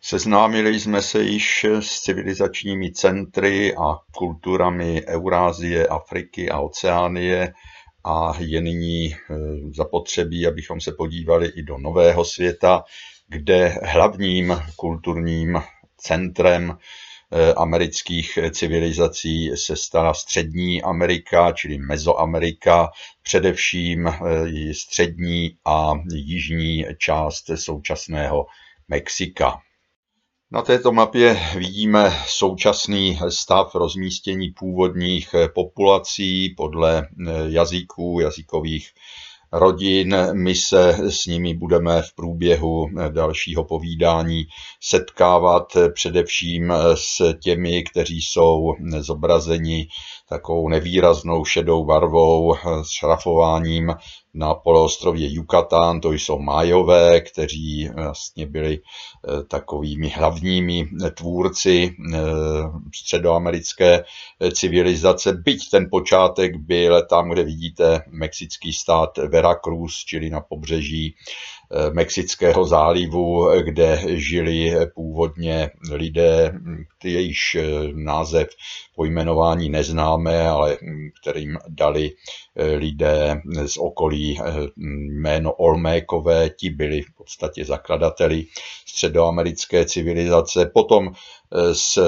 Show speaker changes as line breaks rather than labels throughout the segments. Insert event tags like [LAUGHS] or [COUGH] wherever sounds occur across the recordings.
Seznámili jsme se již s civilizačními centry a kulturami Eurázie, Afriky a Oceánie a je nyní eh, zapotřebí, abychom se podívali i do nového světa, kde hlavním kulturním centrem eh, amerických civilizací se stala Střední Amerika, čili Mezoamerika, především eh, střední a jižní část současného Mexika. Na této mapě vidíme současný stav rozmístění původních populací podle eh, jazyků, jazykových rodin. My se s nimi budeme v průběhu eh, dalšího povídání setkávat eh, především s těmi, kteří jsou zobrazeni takovou nevýraznou šedou barvou s šrafováním na poloostrově Yucatán, to jsou Májové, kteří vlastně byli eh, takovými hlavními tvůrci eh, středoamerické civilizace, byť ten počátek byl tam, kde vidíte mexický stát Veracruz, čili na pobřeží Eh, Mexického zálivu, kde žili původně lidé, jejichž eh, název pojmenování neznáme, ale hm, kterým dali eh, lidé z okolí jméno Olmékové, ti byli v podstatě zakladateli středoamerické civilizace. Potom s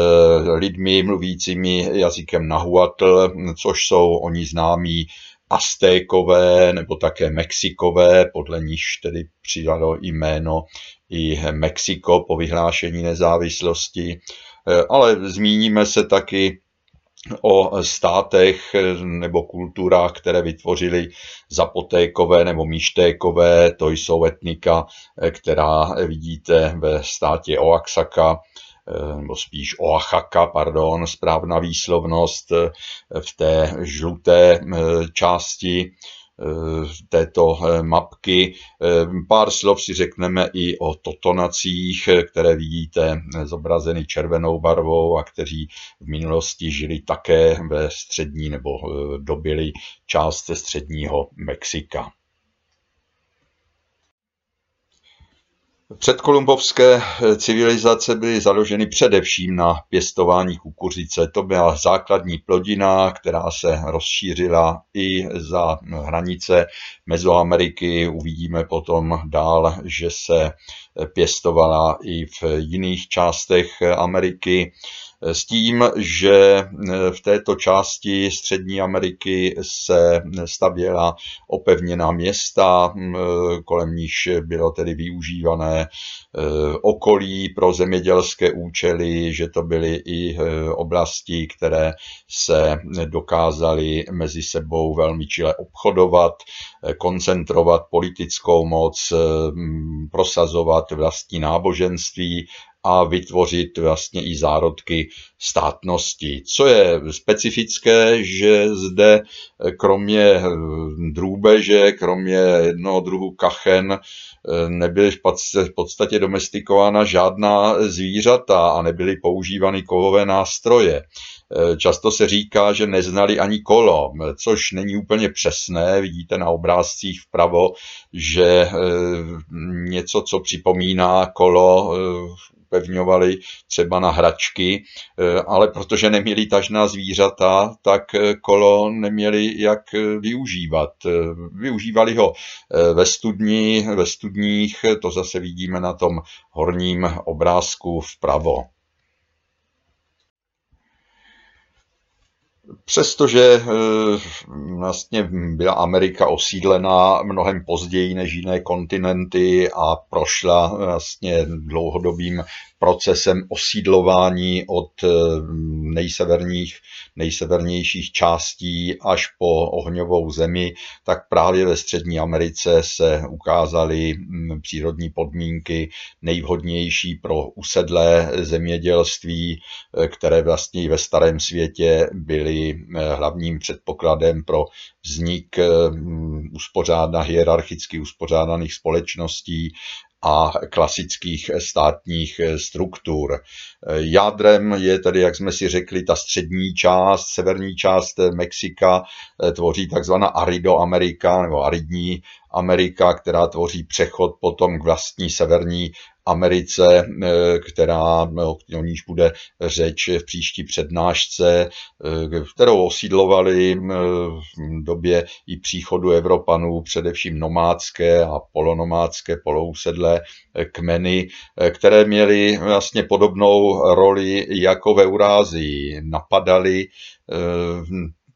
lidmi mluvícími jazykem Nahuatl, což jsou oni známí Aztékové nebo také Mexikové, podle níž tedy přidalo jméno i Mexiko po vyhlášení nezávislosti. Eh, ale zmíníme se taky o státech nebo kulturách, které vytvořili zapotékové nebo míštékové, to jsou etnika, eh, která vidíte ve státě Oaxaca, nebo spíš Oaxaca, pardon, správná výslovnost eh, v té žluté eh, části této mapky. Pár slov si řekneme i o totonacích, které vidíte zobrazeny červenou barvou a kteří v minulosti žili také ve střední nebo dobili část středního Mexika. Předkolumbovské eh, civilizace byly založeny především na pěstování kukuřice. To byla základní plodina, která se rozšířila i za hranice Mezoameriky. Uvidíme potom dál, že se pěstovala i v jiných částech Ameriky s tím, že eh, v této části Střední Ameriky se stavěla opevněná města, eh, kolem níž bylo tedy využívané eh, okolí pro zemědělské účely, že to byly i oblasti, které se dokázaly mezi sebou velmi čile obchodovat, koncentrovat politickou moc, prosazovat vlastní náboženství a vytvořit vlastně i zárodky státnosti. Co je specifické, že zde kromě drůbeže, kromě jednoho druhu kachen, nebyly v podstatě domestikována žádná zvířata a nebyly používány kovové nástroje. Často se říká, že neznali ani kolo, což není úplně přesné. Vidíte na obrázcích vpravo, že něco, co připomíná kolo, upevňovali třeba na hračky, eh, ale protože neměli tažná zvířata, tak eh, kolo neměli jak eh, využívat. Využívali ho ve studni, ve studních, to zase vidíme na tom horním obrázku vpravo. Přestože vlastně byla Amerika osídlená mnohem později než jiné kontinenty a prošla vlastně dlouhodobým procesem osídlování od eh, nejseverních, nejsevernějších částí až po ohňovou zemi, tak právě ve Střední Americe se ukázaly hm, přírodní podmínky nejvhodnější pro usedlé zemědělství, eh, které vlastně i ve starém světě byly eh, hlavním předpokladem pro vznik uspořádá, hierarchicky uspořádaných společností a klasických státních struktur. Jádrem je tedy, jak jsme si řekli, ta střední část, severní část Mexika tvoří takzvaná Aridoamerika nebo aridní Amerika, která tvoří přechod potom k vlastní severní Americe, která, o níž bude řeč v příští přednášce, kterou osídlovali v době i příchodu Evropanů, především nomádské a polonomádské, polousedlé kmeny, které měly vlastně podobnou roli jako v Eurázii. Napadali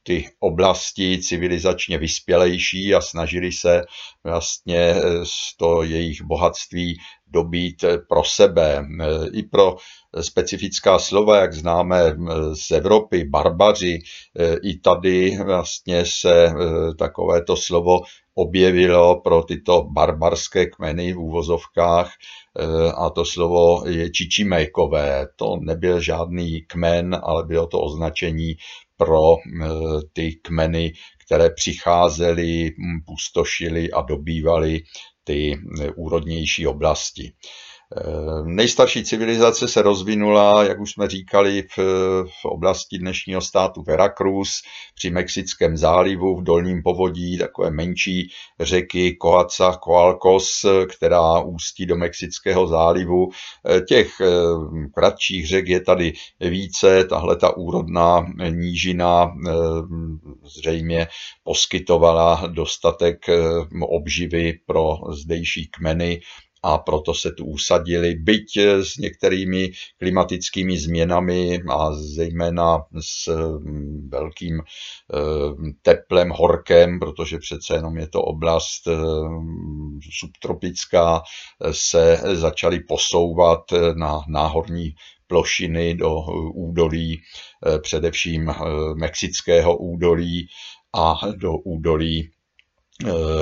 ty oblasti civilizačně vyspělejší a snažili se vlastně to jejich bohatství dobít pro sebe. I pro specifická slova, jak známe z Evropy, barbaři, i tady vlastně se takovéto slovo objevilo pro tyto barbarské kmeny v úvozovkách a to slovo je čičimejkové. To nebyl žádný kmen, ale bylo to označení pro eh, ty kmeny, které přicházely, hm, pustošily a dobývaly ty eh, úrodnější oblasti. Eh, nejstarší civilizace se rozvinula, jak už jsme říkali, v, v oblasti dnešního státu Veracruz, při Mexickém zálivu, v dolním povodí takové menší řeky Coatza, Coalcos, která ústí do Mexického zálivu. Eh, těch eh, kratších řek je tady více, tahle ta úrodná nížina zřejmě poskytovala dostatek obživy pro zdejší kmeny a proto se tu usadili, byť s některými klimatickými změnami a zejména s mm, velkým eh, teplem, horkem, protože přece jenom je to oblast eh, subtropická, se začaly posouvat na náhorní plošiny do údolí, eh, především mexického údolí a do údolí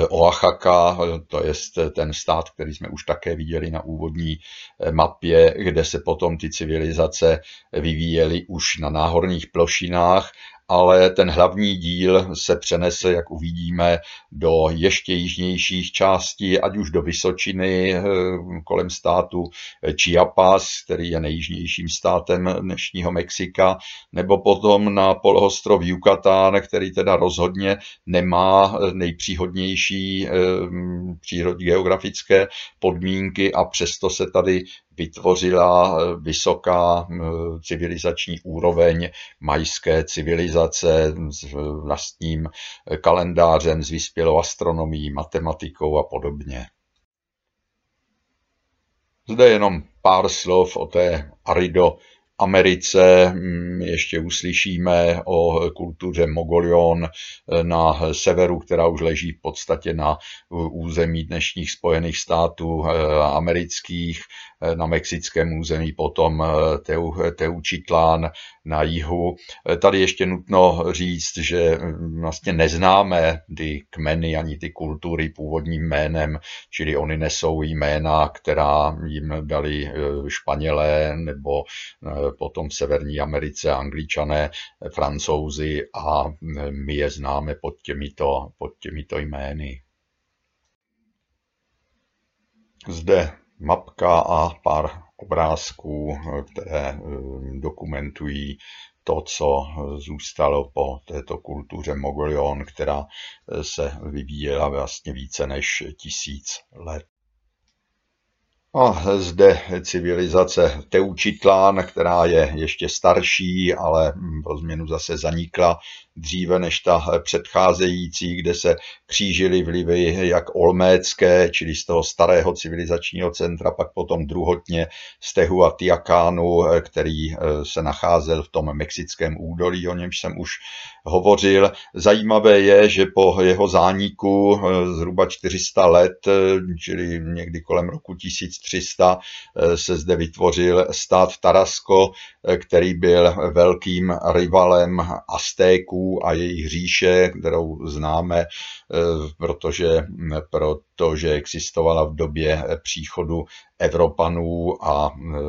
Oaxaca, to je ten stát, který jsme už také viděli na úvodní eh, mapě, kde se potom ty civilizace vyvíjely už na náhorních plošinách ale ten hlavní díl se přenese, jak uvidíme, do ještě jižnějších částí, ať už do Vysočiny eh, kolem státu Chiapas, který je nejjižnějším státem dnešního Mexika, nebo potom na polostrov Yucatán, který teda rozhodně nemá nejpříhodnější eh, přírodní geografické podmínky a přesto se tady vytvořila eh, vysoká eh, civilizační úroveň majské civilizace s vlastním eh, kalendářem, s vyspělou astronomií, matematikou a podobně. Zde jenom pár slov o té Arido Americe mm, ještě uslyšíme o kultuře Mogolion na severu, která už leží v podstatě na území dnešních Spojených států amerických Eh, na mexickém území, potom eh, Teu, Teučitlán na jihu. Eh, tady ještě nutno říct, že mm, vlastně neznáme ty kmeny ani ty kultury původním jménem, čili oni nesou jména, která jim dali Španělé nebo potom v Severní Americe Angličané, Francouzi a my je známe pod těmito, pod těmito jmény. Zde mapka a pár obrázků, které eh, dokumentují to, co zůstalo po této kultuře Mogolion, která eh, se vyvíjela vlastně více než tisíc let. A zde civilizace Teučitlán, která je ještě starší, ale pro změnu zase zanikla dříve než ta předcházející, kde se křížily vlivy jak olmécké, čili z toho starého civilizačního centra, pak potom druhotně z Tehuatiakánu, který eh, se nacházel v tom mexickém údolí, o němž jsem už hovořil. Zajímavé je, že po jeho zániku eh, zhruba 400 let, eh, čili někdy kolem roku 1300, se zde vytvořil stát Tarasko, který byl velkým rivalem Aztéků a jejich říše, kterou známe, eh, protože, protože existovala v době příchodu Evropanů a eh,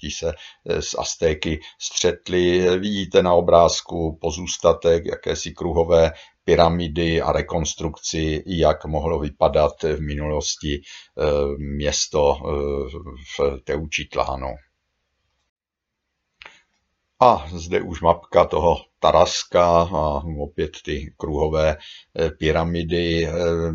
ti se s Aztéky střetli. Vidíte na obrázku pozůstatek jakési kruhové pyramidy a rekonstrukci, jak mohlo vypadat v minulosti eh, město v Teučitlánu. A zde už mapka toho Taraska a opět ty kruhové eh, pyramidy. Eh,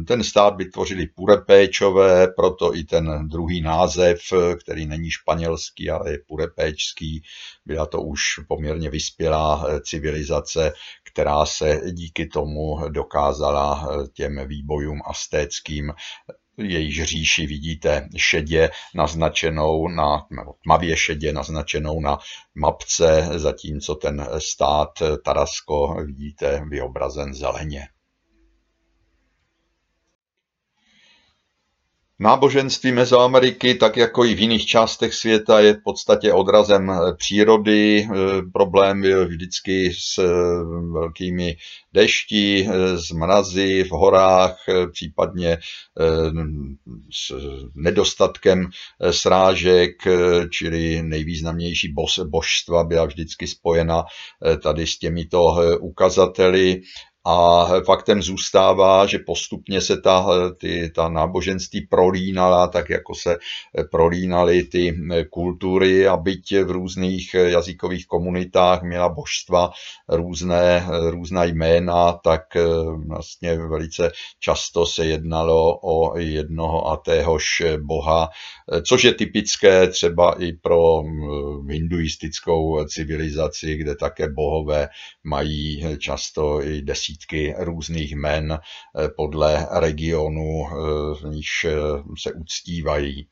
ten stát vytvořili Purepéčové, proto i ten druhý název, který není španělský, ale je purepéčský. Byla to už poměrně vyspělá civilizace, která se díky tomu dokázala těm výbojům astéckým jejíž říši vidíte šedě naznačenou na, nebo tmavě šedě naznačenou na mapce, zatímco ten stát Tarasko vidíte vyobrazen zeleně. Náboženství Mezoameriky, tak jako i v jiných částech světa, je v podstatě odrazem přírody. Problém byl vždycky s velkými dešti, s mrazy v horách, případně s nedostatkem srážek, čili nejvýznamnější božstva byla vždycky spojena tady s těmito ukazateli. A faktem zůstává, že postupně se ta, ty, ta náboženství prolínala, tak jako se prolínaly ty kultury a byť v různých jazykových komunitách měla božstva různé, různá jména, tak vlastně velice často se jednalo o jednoho a téhož boha, což je typické třeba i pro hinduistickou civilizaci, kde také bohové mají často i desítky desítky různých jmen eh, podle regionu, eh, v níž eh, se uctívají.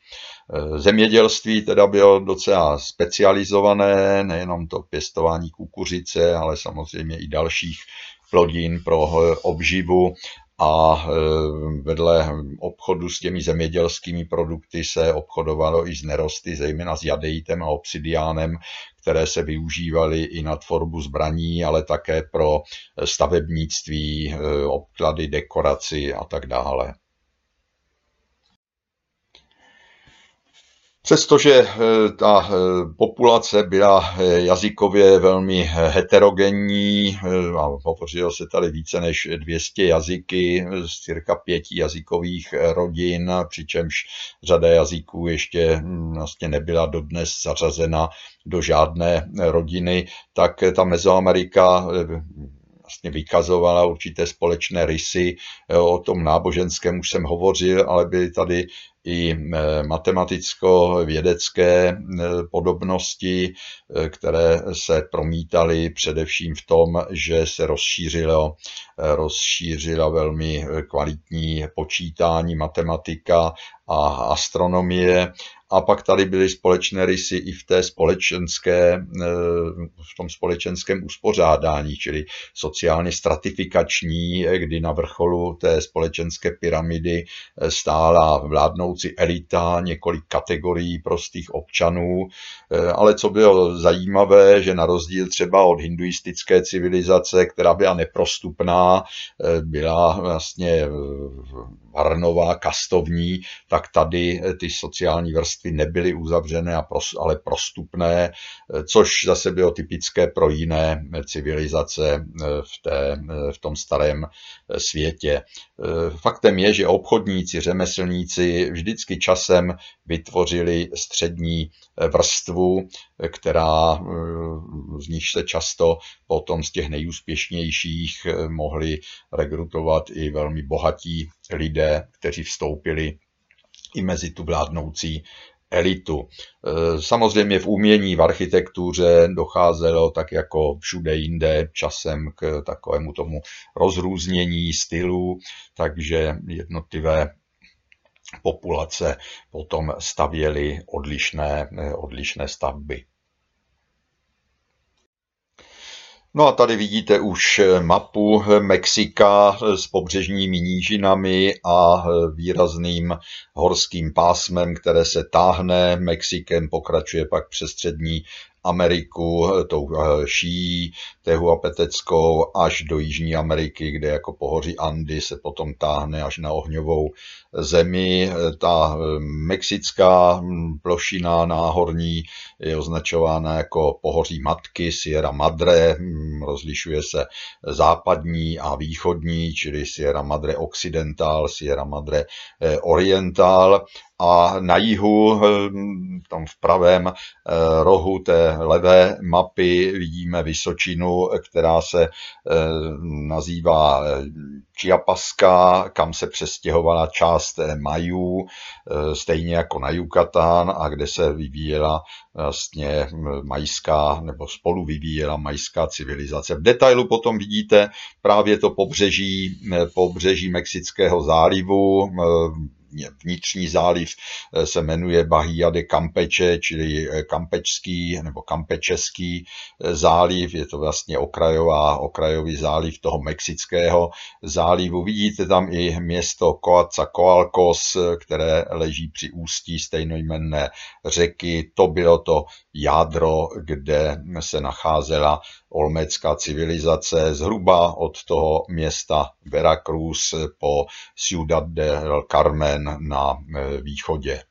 Zemědělství teda bylo docela specializované, nejenom to pěstování kukuřice, ale samozřejmě i dalších plodin pro obživu a vedle obchodu s těmi zemědělskými produkty se obchodovalo i s nerosty, zejména s jadeitem a obsidiánem, které se využívaly i na tvorbu zbraní, ale také pro stavebnictví, eh, obklady, dekoraci a tak dále. Přestože eh, ta eh, populace byla jazykově velmi heterogenní a hovořilo se tady více než 200 jazyky z cirka pěti jazykových rodin, přičemž řada jazyků ještě hm, vlastně nebyla dodnes zařazena do žádné rodiny, tak ta Mezoamerika eh, vlastně vykazovala určité společné rysy. Eh, o tom náboženském už jsem hovořil, ale byly tady i eh, matematicko-vědecké podobnosti, které se promítaly především v tom, že se rozšířilo, rozšířila velmi kvalitní počítání, matematika a astronomie. A pak tady byly společné rysy i v té společenské, v tom společenském uspořádání, čili sociálně stratifikační, kdy na vrcholu té společenské pyramidy stála vládnoucí elita, několik kategorií prostých občanů, eh, ale co bylo zajímavé, že na rozdíl třeba od hinduistické civilizace, která byla neprostupná, byla vlastně varnová, kastovní, tak tady ty sociální vrstvy nebyly uzavřené, ale prostupné, což zase bylo typické pro jiné civilizace v, té, v tom starém světě. Faktem je, že obchodníci, řemeslníci vždycky časem vytvořili střední vrstvu, která z nich se často potom z těch nejúspěšnějších mohli rekrutovat i velmi bohatí lidé, kteří vstoupili i mezi tu vládnoucí elitu. Samozřejmě v umění, v architektuře docházelo tak jako všude jinde časem k takovému tomu rozrůznění stylů, takže jednotlivé populace potom stavěly odlišné, odlišné stavby. No a tady vidíte už mapu Mexika s pobřežními nížinami a výrazným horským pásmem, které se táhne Mexikem, pokračuje pak přes střední Ameriku, tou eh, šíjí tehuapeteckou až do Jižní Ameriky, kde jako pohoří Andy se potom táhne až na ohňovou zemi. Ta eh, mexická hm, plošina náhorní je označována jako pohoří matky Sierra Madre, hm, rozlišuje se západní a východní, čili Sierra Madre Occidental, Sierra Madre eh, Oriental a na jihu, tam v pravém rohu té levé mapy vidíme Vysočinu, která se nazývá Chiapaska, kam se přestěhovala část Majů, stejně jako na Yucatán a kde se vyvíjela vlastně majská nebo spolu vyvíjela majská civilizace. V detailu potom vidíte právě to pobřeží, pobřeží Mexického zálivu, vnitřní záliv eh, se jmenuje Bahia de Campeche, čili eh, kampečský nebo kampečeský eh, záliv, je to vlastně okrajová, okrajový záliv toho mexického zálivu. Vidíte tam i město Coatzacoalcos, které leží při ústí stejnojmenné řeky. To bylo to jádro, kde se nacházela olmecká civilizace zhruba od toho města Veracruz po Ciudad del Carmen na e, východě.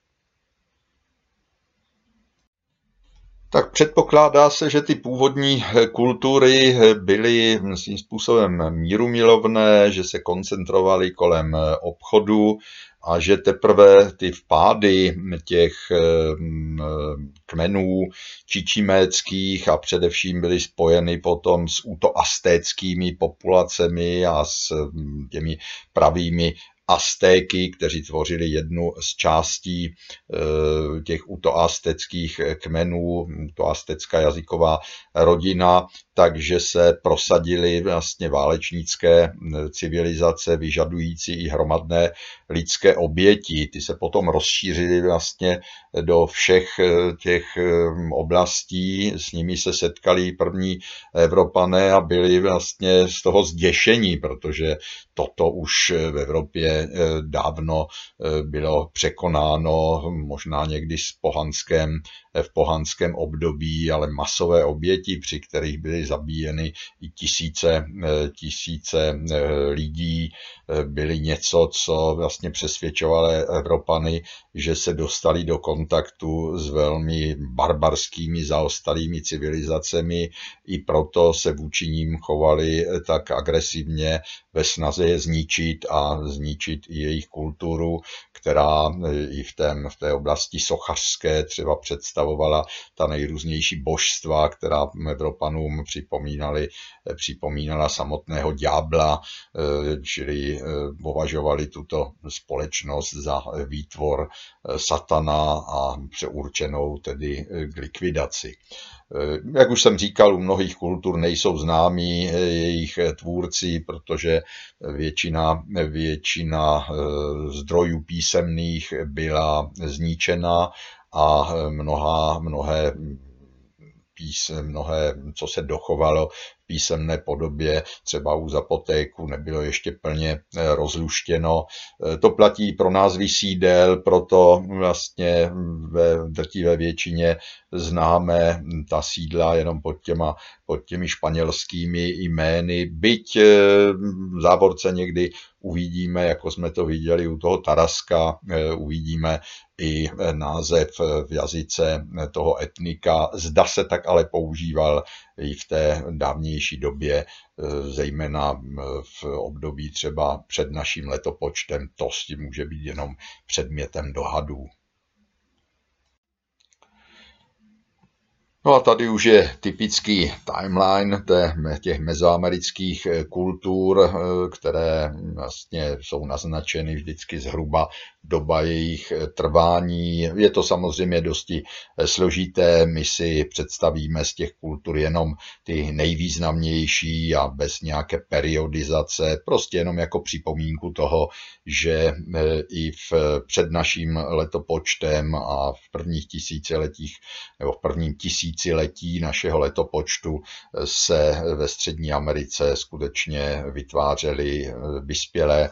Tak předpokládá se, že ty původní kultury byly svým způsobem mírumilovné, že se koncentrovaly kolem obchodu a že teprve ty vpády těch kmenů čičiméckých a především byly spojeny potom s útoastéckými populacemi a s těmi pravými Aztéky, kteří tvořili jednu z částí eh, těch utoasteckých kmenů, utoastecká jazyková rodina, takže se prosadili vlastně válečnické eh, civilizace vyžadující i hromadné lidské oběti. Ty se potom rozšířily vlastně do všech eh, těch oblastí, s nimi se setkali první Evropané a byli vlastně z toho zděšení, protože toto už v Evropě dávno bylo překonáno, možná někdy s pohanském v pohanském období, ale masové oběti, při kterých byly zabíjeny i tisíce, eh, tisíce eh, lidí, eh, byly něco, co vlastně přesvědčovalo Evropany, že se dostali do kontaktu s velmi barbarskými zaostalými civilizacemi, i proto se vůči ním chovali tak agresivně ve snaze je zničit a zničit i jejich kulturu, která i v, tém, v té oblasti sochařské třeba představovala ta nejrůznější božstva, která Evropanům připomínali, připomínala samotného ďábla, eh, čili eh, považovali tuto společnost za výtvor eh, satana a přeurčenou tedy k likvidaci. Jak už jsem říkal, u mnohých kultur nejsou známí jejich tvůrci, protože většina, většina zdrojů písemných byla zničena a mnoha, mnohé písm, mnohé, co se dochovalo v písemné podobě, třeba u zapotéku, nebylo ještě plně eh, rozluštěno. Eh, to platí pro názvy sídel, proto vlastně ve drtivé většině známe ta sídla jenom pod, těma, pod těmi španělskými jmény, byť závorce někdy uvidíme, jako jsme to viděli u toho Taraska, uvidíme i název v jazyce toho etnika. Zda se tak ale používal i v té dávnější době, zejména v období třeba před naším letopočtem, to s tím může být jenom předmětem dohadů. No a tady už je typický timeline těch mezoamerických eh, kultur, eh, které vlastně jsou naznačeny vždycky zhruba doba jejich eh, trvání. Je to samozřejmě dosti složité, my si představíme z těch kultur jenom ty nejvýznamnější a bez nějaké periodizace, prostě jenom jako připomínku toho, že i v, před naším letopočtem a v prvních tisíciletích nebo v prvním tisíci tisíciletí našeho letopočtu se ve Střední Americe skutečně vytvářely vyspělé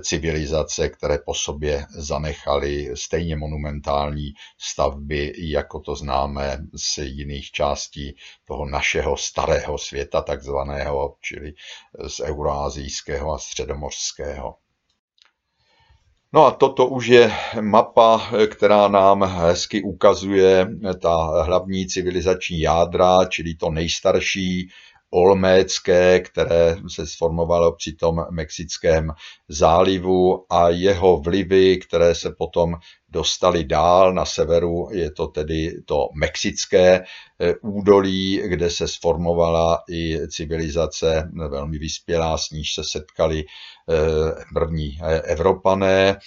civilizace, které po sobě zanechaly stejně monumentální stavby, jako to známe z jiných částí toho našeho starého světa, takzvaného, čili z eurázijského a středomořského. No a toto už je mapa, která nám hezky ukazuje ta hlavní civilizační jádra, čili to nejstarší olmécké, které se sformovalo při tom Mexickém zálivu a jeho vlivy, které se potom dostali dál. Na severu je to tedy to mexické údolí, kde se sformovala i civilizace velmi vyspělá, s níž se setkali první Evropané.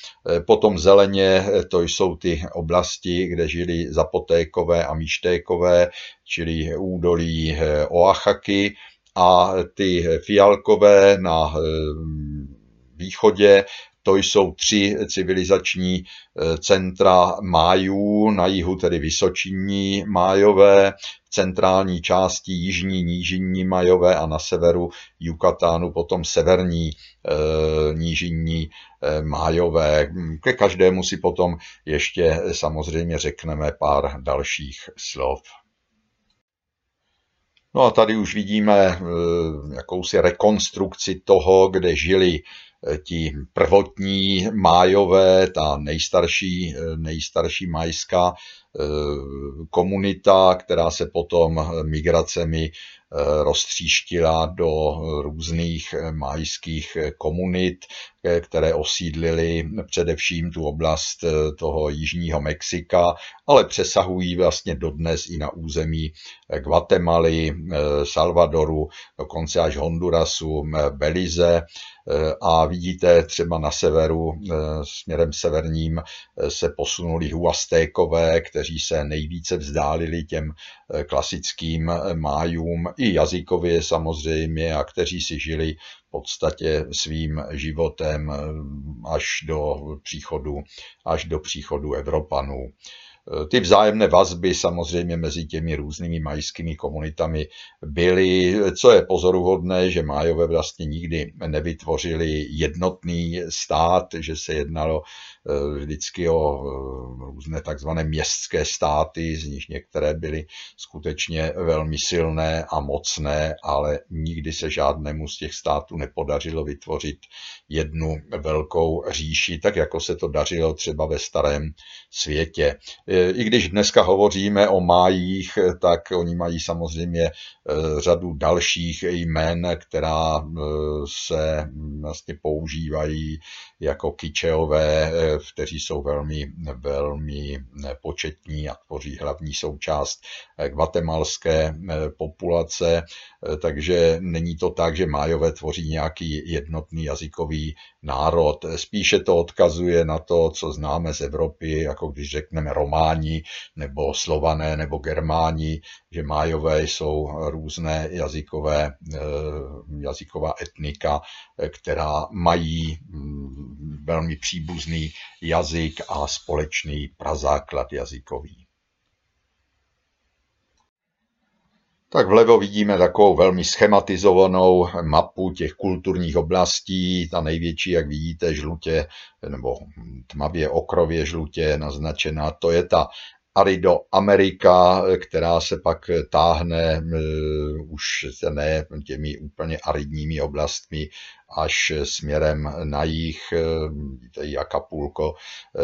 Potom zeleně to jsou ty oblasti, kde žili zapotékové a míštékové, čili údolí Oaxaky a ty fialkové na eh, východě, to jsou tři civilizační eh, centra májů, na jihu tedy Vysočinní májové, v centrální části jižní nížinní májové a na severu Jukatánu potom severní e, nížinní e, májové. Ke každému si potom ještě samozřejmě řekneme pár dalších slov. No a tady už vidíme jakousi rekonstrukci toho, kde žili ti prvotní májové, ta nejstarší, eh, nejstarší majská komunita, která se potom migracemi Eh, roztříštila do různých eh, majských eh, komunit, které osídlily především tu oblast toho jižního Mexika, ale přesahují vlastně dodnes i na území Guatemaly, Salvadoru, dokonce až Hondurasu, Belize, a vidíte třeba na severu, směrem severním, se posunuli huastékové, kteří se nejvíce vzdálili těm klasickým májům i jazykově samozřejmě a kteří si žili v podstatě svým životem až do příchodu, až do příchodu Evropanů. Ty vzájemné vazby samozřejmě mezi těmi různými majskými komunitami byly, co je pozoruhodné, že Májové vlastně nikdy nevytvořili jednotný stát, že se jednalo eh, vždycky o eh, různé takzvané městské státy, z nich některé byly skutečně velmi silné a mocné, ale nikdy se žádnému z těch států nepodařilo vytvořit jednu velkou říši, tak jako se to dařilo třeba ve starém světě. I když dneska hovoříme o májích, tak oni mají samozřejmě eh, řadu dalších jmén, která eh, se vlastně používají jako kyčeové, eh, kteří jsou velmi, velmi početní a tvoří hlavní součást guatemalské populace, takže není to tak, že májové tvoří nějaký jednotný jazykový národ. Spíše to odkazuje na to, co známe z Evropy, jako když řekneme Románi, nebo Slované, nebo Germáni, že Májové jsou různé jazykové, eh, jazyková etnika, která mají mm, velmi příbuzný jazyk a společný prazáklad jazykový. Tak vlevo vidíme takovou velmi schematizovanou mapu těch kulturních oblastí. Ta největší, jak vidíte, žlutě nebo tmavě okrově žlutě naznačená, to je ta Arido Amerika, která se pak táhne uh, už ne těmi úplně aridními oblastmi až směrem na jih, vidíte i Acapulco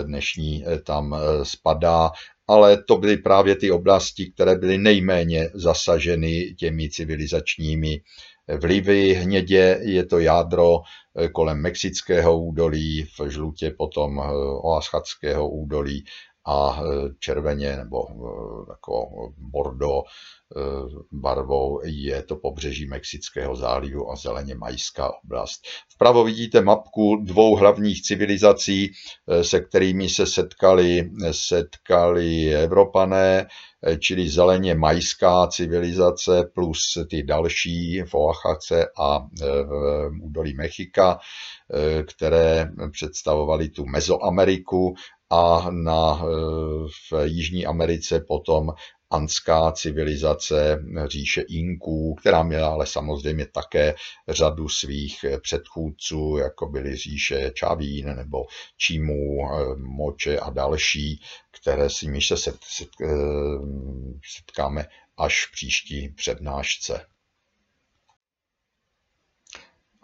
dnešní tam spadá, ale to byly právě ty oblasti, které byly nejméně zasaženy těmi civilizačními vlivy. Hnědě je to jádro kolem Mexického údolí, v žlutě potom Oaxackého údolí a e, červeně nebo e, jako bordo e, barvou je to pobřeží Mexického zálivu a zeleně majská oblast. Vpravo vidíte mapku dvou hlavních civilizací, se kterými se setkali, setkali Evropané, čili zeleně majská civilizace plus ty další v Oaxace a v údolí Mexika, které představovaly tu Mezoameriku a na, e, v Jižní Americe potom anská civilizace říše Inků, která měla ale samozřejmě také řadu svých předchůdců, jako byly říše Čavín nebo Čímů, e, Moče a další, které si my se set, set, e, setkáme až v příští přednášce.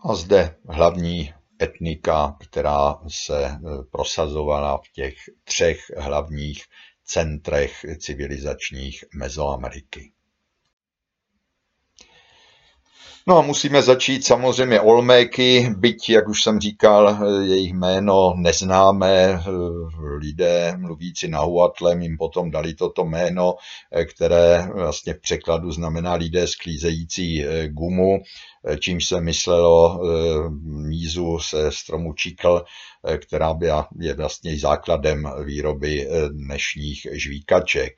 A zde hlavní etnika, která se e, prosazovala v těch třech hlavních centrech civilizačních Mezoameriky. No a musíme začít samozřejmě Olméky, byť, jak už jsem říkal, jejich jméno neznáme, lidé mluvící na Huatlem jim potom dali toto jméno, které vlastně v překladu znamená lidé sklízející gumu, čímž se myslelo mízu se stromu čikl, která byla, je vlastně základem výroby dnešních žvíkaček.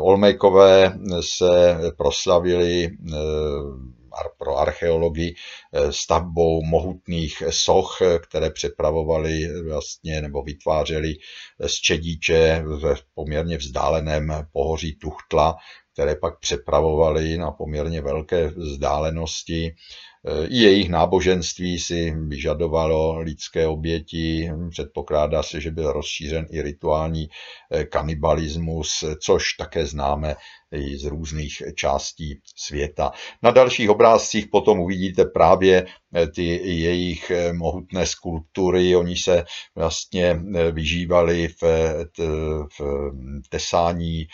Olmejkové se proslavili pro archeologii eh, stavbou mohutných soch, které přepravovali vlastně nebo vytvářeli z Čedíče v poměrně vzdáleném pohoří Tuchtla, které pak přepravovali na poměrně velké vzdálenosti. I jejich náboženství si vyžadovalo lidské oběti, předpokládá se, že byl rozšířen i rituální eh, kanibalismus, což také známe z různých částí světa. Na dalších obrázcích potom uvidíte právě eh, ty jejich eh, mohutné skulptury. Oni se vlastně vyžívali v, v tesání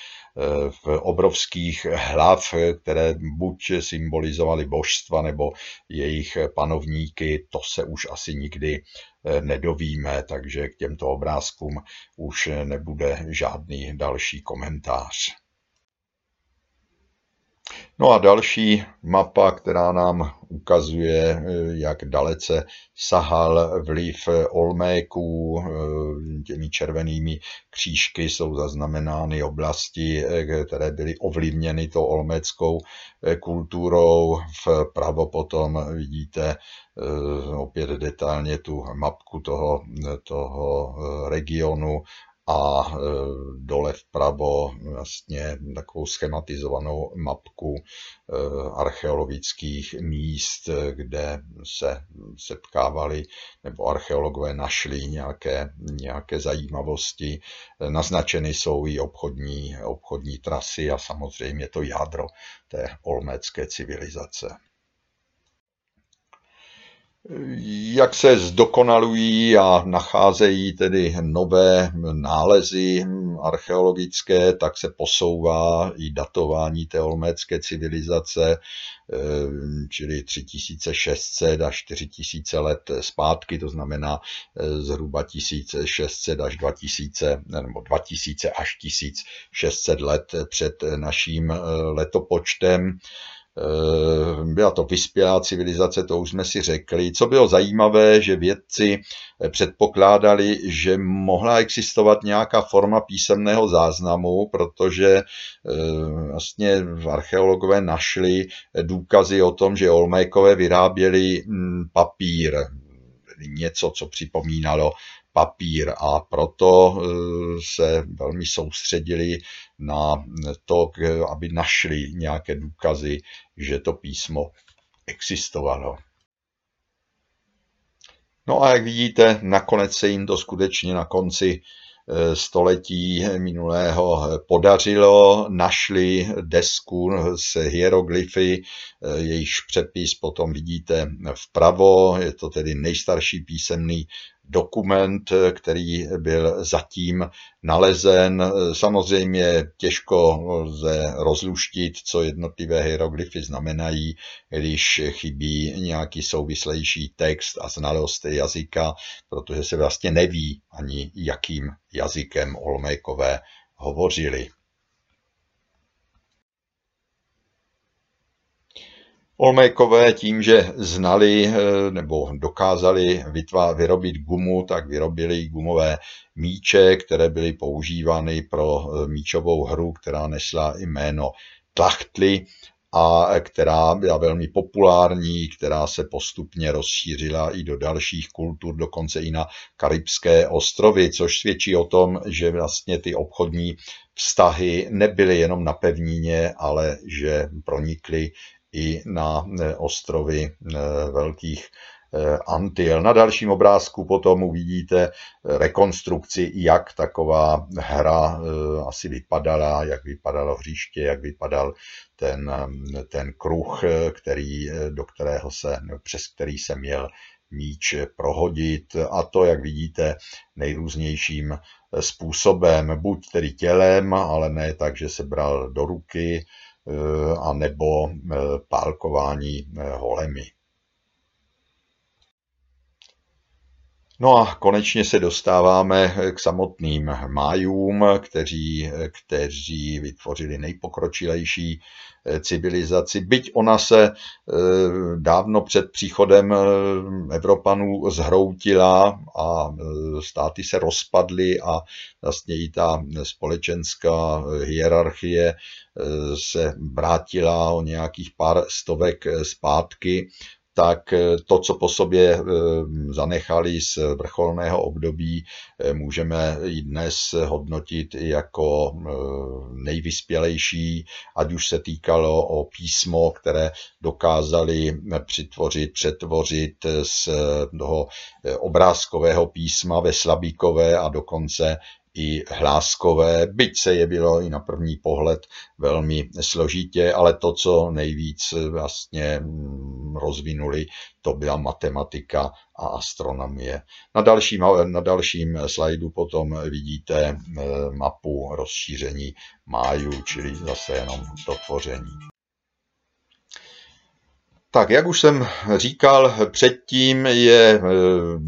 v obrovských hlav, které buď symbolizovaly božstva nebo jejich panovníky, to se už asi nikdy eh, nedovíme, takže k těmto obrázkům už nebude žádný další komentář. No a další mapa, která nám ukazuje, eh, jak dalece sahal vliv Olméků. Eh, těmi červenými křížky jsou zaznamenány oblasti, eh, které byly ovlivněny tou olméckou kulturou. Vpravo potom vidíte opět detailně tu mapku toho, toho regionu a e, dole vpravo vlastně takovou schematizovanou mapku e, archeologických míst, kde se setkávali nebo archeologové našli nějaké, nějaké zajímavosti. Naznačeny jsou i obchodní, obchodní trasy a samozřejmě to jádro té olmécké civilizace jak se zdokonalují a nacházejí tedy nové nálezy archeologické, tak se posouvá i datování té olmécké civilizace, eh, čili 3600 až 4000 let zpátky, to znamená eh, zhruba 1600 až 2000, nebo 2000 až 1600 let před naším eh, letopočtem. Eh, byla to vyspělá civilizace, to už jsme si řekli. Co bylo zajímavé, že vědci eh, předpokládali, že mohla existovat nějaká forma písemného záznamu, protože eh, vlastně archeologové našli důkazy o tom, že Olmékové vyráběli hm, papír, něco, co připomínalo papír a proto se velmi soustředili na to, aby našli nějaké důkazy, že to písmo existovalo. No a jak vidíte, nakonec se jim to skutečně na konci eh, století minulého podařilo, našli desku s hieroglyfy, eh, jejíž přepis potom vidíte vpravo, je to tedy nejstarší písemný dokument, který byl zatím nalezen. Samozřejmě těžko lze rozluštit, co jednotlivé hieroglyfy znamenají, když chybí nějaký souvislejší text a znalost jazyka, protože se vlastně neví ani, jakým jazykem Olmékové hovořili. Olmékové tím, že znali eh, nebo dokázali vytvá, vyrobit gumu, tak vyrobili gumové míče, které byly používány pro eh, míčovou hru, která nesla jméno tlachtly a která byla velmi populární, která se postupně rozšířila i do dalších kultur, dokonce i na karibské ostrovy, což svědčí o tom, že vlastně ty obchodní vztahy nebyly jenom na pevnině, ale že pronikly i na e, ostrovy e, velkých e, Antil. Na dalším obrázku potom uvidíte rekonstrukci, jak taková hra asi vypadala, jak vypadalo hřiště, jak vypadal ten, ten kruh, který, do kterého se, přes který se měl míč prohodit a to, jak vidíte, nejrůznějším způsobem, buď tedy tělem, ale ne tak, že se bral do ruky, a nebo pálkování holemi. No a konečně se dostáváme k samotným májům, kteří, kteří vytvořili nejpokročilejší eh, civilizaci. Byť ona se eh, dávno před příchodem eh, Evropanů zhroutila a státy se rozpadly a vlastně i ta společenská hierarchie se vrátila o nějakých pár stovek zpátky tak eh, to, co po sobě eh, zanechali z vrcholného období, eh, můžeme i dnes hodnotit jako nejvyspělejší, ať už se týkalo o písmo, které dokázali přitvořit, přetvořit z toho obrázkového písma ve slabíkové a dokonce i hláskové, byť se jevilo i na první pohled velmi složitě, ale to, co nejvíc vlastně mm, rozvinuli, to byla matematika a astronomie. Na dalším, na dalším slajdu potom vidíte e, mapu rozšíření májů, čili zase jenom dotvoření. Tak, jak už jsem říkal předtím, je e,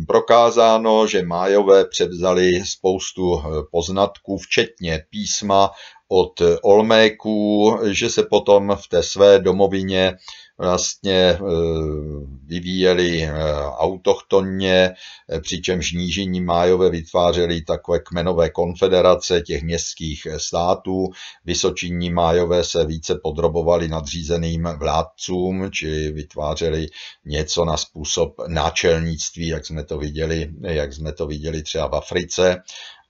prokázáno, že Májové převzali spoustu e, poznatků, včetně písma od Olméků, že se potom v té své domovině vlastně eh, vyvíjeli eh, autochtonně, eh, přičemž nížiní májové vytvářeli takové kmenové konfederace těch městských států, vysočinní májové se více podrobovali nadřízeným vládcům, či vytvářeli něco na způsob náčelnictví, jak jsme to viděli, jak jsme to viděli třeba v Africe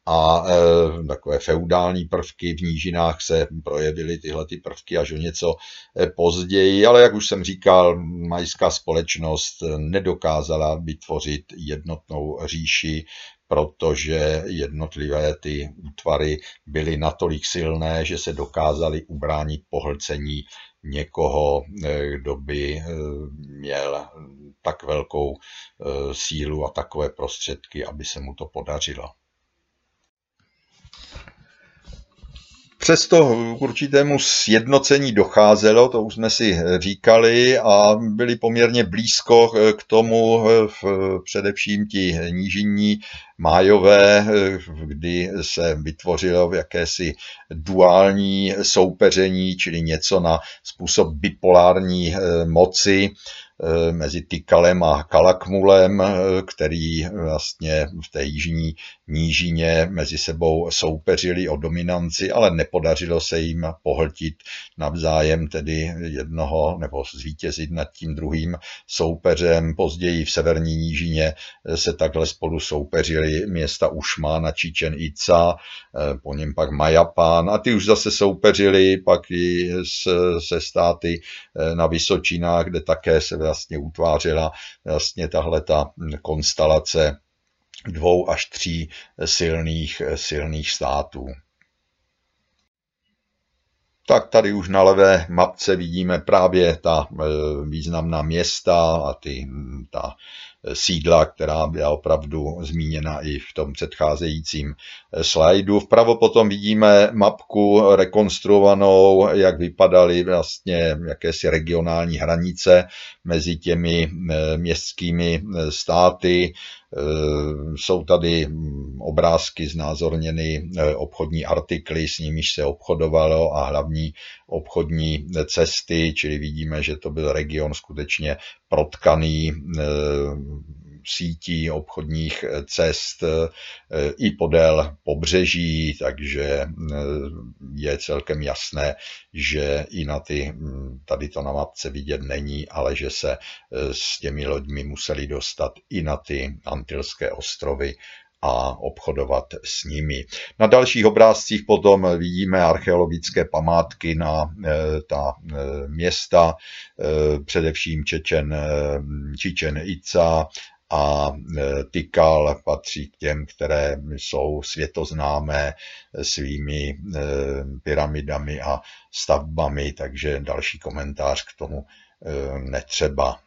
a e, takové feudální prvky v nížinách se projevily tyhle ty prvky až o něco e, později, ale jak už jsem říkal, majská společnost nedokázala vytvořit jednotnou říši, protože jednotlivé ty útvary byly natolik silné, že se dokázali ubránit pohlcení někoho, e, kdo by e, měl tak velkou sílu a takové prostředky, aby se mu to podařilo. Přesto k určitému sjednocení docházelo, to už jsme si říkali, a byli poměrně blízko k tomu především ti nížinní májové, kdy se vytvořilo jakési duální soupeření, čili něco na způsob bipolární moci, Eh, mezi Tykalem a Kalakmulem, eh, který vlastně v té jižní nížině mezi sebou soupeřili o dominanci, ale nepodařilo se jim pohltit navzájem tedy jednoho nebo zvítězit nad tím druhým soupeřem. Později v severní nížině eh, se takhle spolu soupeřili města Ušmán a Čičen Ica, po něm pak Majapán a ty už zase soupeřili pak i se státy na Vysočinách, kde také se vlastně utvářela vlastně tahle ta konstelace dvou až tří silných, silných států. Tak tady už na levé mapce vidíme právě ta významná města a ty, ta sídla, která byla opravdu zmíněna i v tom předcházejícím slajdu. Vpravo potom vidíme mapku rekonstruovanou, jak vypadaly vlastně jakési regionální hranice mezi těmi eh, městskými eh, státy. Eh, jsou tady hm, obrázky znázorněny obchodní artikly, s nimiž se obchodovalo a hlavní obchodní cesty, čili vidíme, že to byl region skutečně protkaný sítí obchodních cest i podél pobřeží, takže je celkem jasné, že i na ty, tady to na mapce vidět není, ale že se s těmi loďmi museli dostat i na ty Antilské ostrovy a obchodovat s nimi. Na dalších obrázcích potom vidíme archeologické památky na ta města, především Čečen, Čičen Ica a Tykal patří k těm, které jsou světoznámé svými pyramidami a stavbami, takže další komentář k tomu netřeba.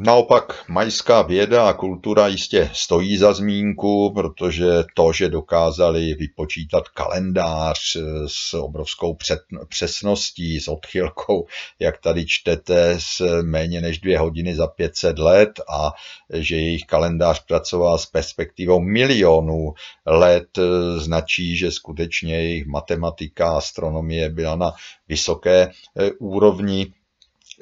Naopak majská věda a kultura jistě stojí za zmínku, protože to, že dokázali vypočítat kalendář eh, s obrovskou přesností, s odchylkou, jak tady čtete, s méně než dvě hodiny za 500 let a že jejich kalendář pracoval s perspektivou milionů let, eh, značí, že skutečně jejich matematika a astronomie byla na vysoké eh, úrovni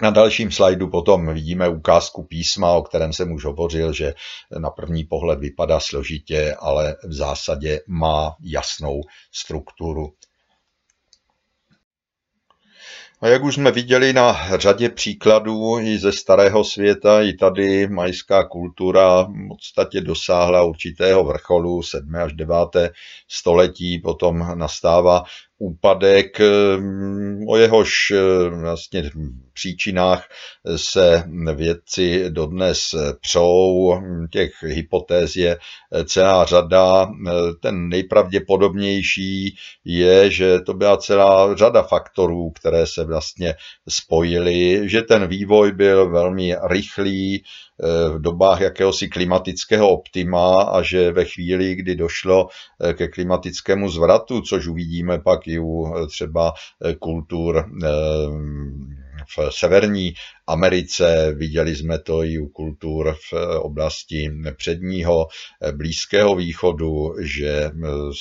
na dalším slajdu potom vidíme ukázku písma, o kterém jsem už hovořil, že na první pohled vypadá složitě, ale v zásadě má jasnou strukturu. A jak už jsme viděli na řadě příkladů i ze starého světa, i tady majská kultura v podstatě dosáhla určitého vrcholu 7. až 9. století, potom nastává úpadek, o jehož vlastně příčinách se vědci dodnes přou. Těch hypotéz je celá řada. Ten nejpravděpodobnější je, že to byla celá řada faktorů, které se vlastně spojily, že ten vývoj byl velmi rychlý, v dobách jakéhosi klimatického optima a že ve chvíli, kdy došlo ke klimatickému zvratu, což uvidíme pak i u třeba kultur v Severní Americe, viděli jsme to i u kultur v oblasti předního Blízkého východu, že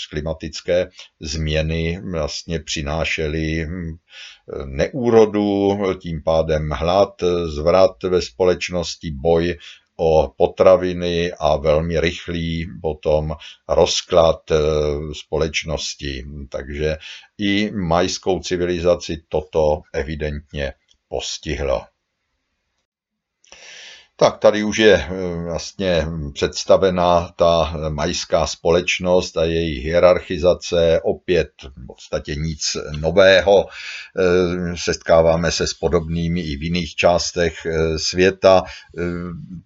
z klimatické změny vlastně přinášely neúrodu, tím pádem hlad, zvrat ve společnosti, boj o potraviny a velmi rychlý potom rozklad společnosti. Takže i majskou civilizaci toto evidentně postihlo. Tak tady už je eh, vlastně představená ta majská společnost a její hierarchizace, opět v podstatě nic nového. Eh, setkáváme se s podobnými i v jiných částech eh, světa.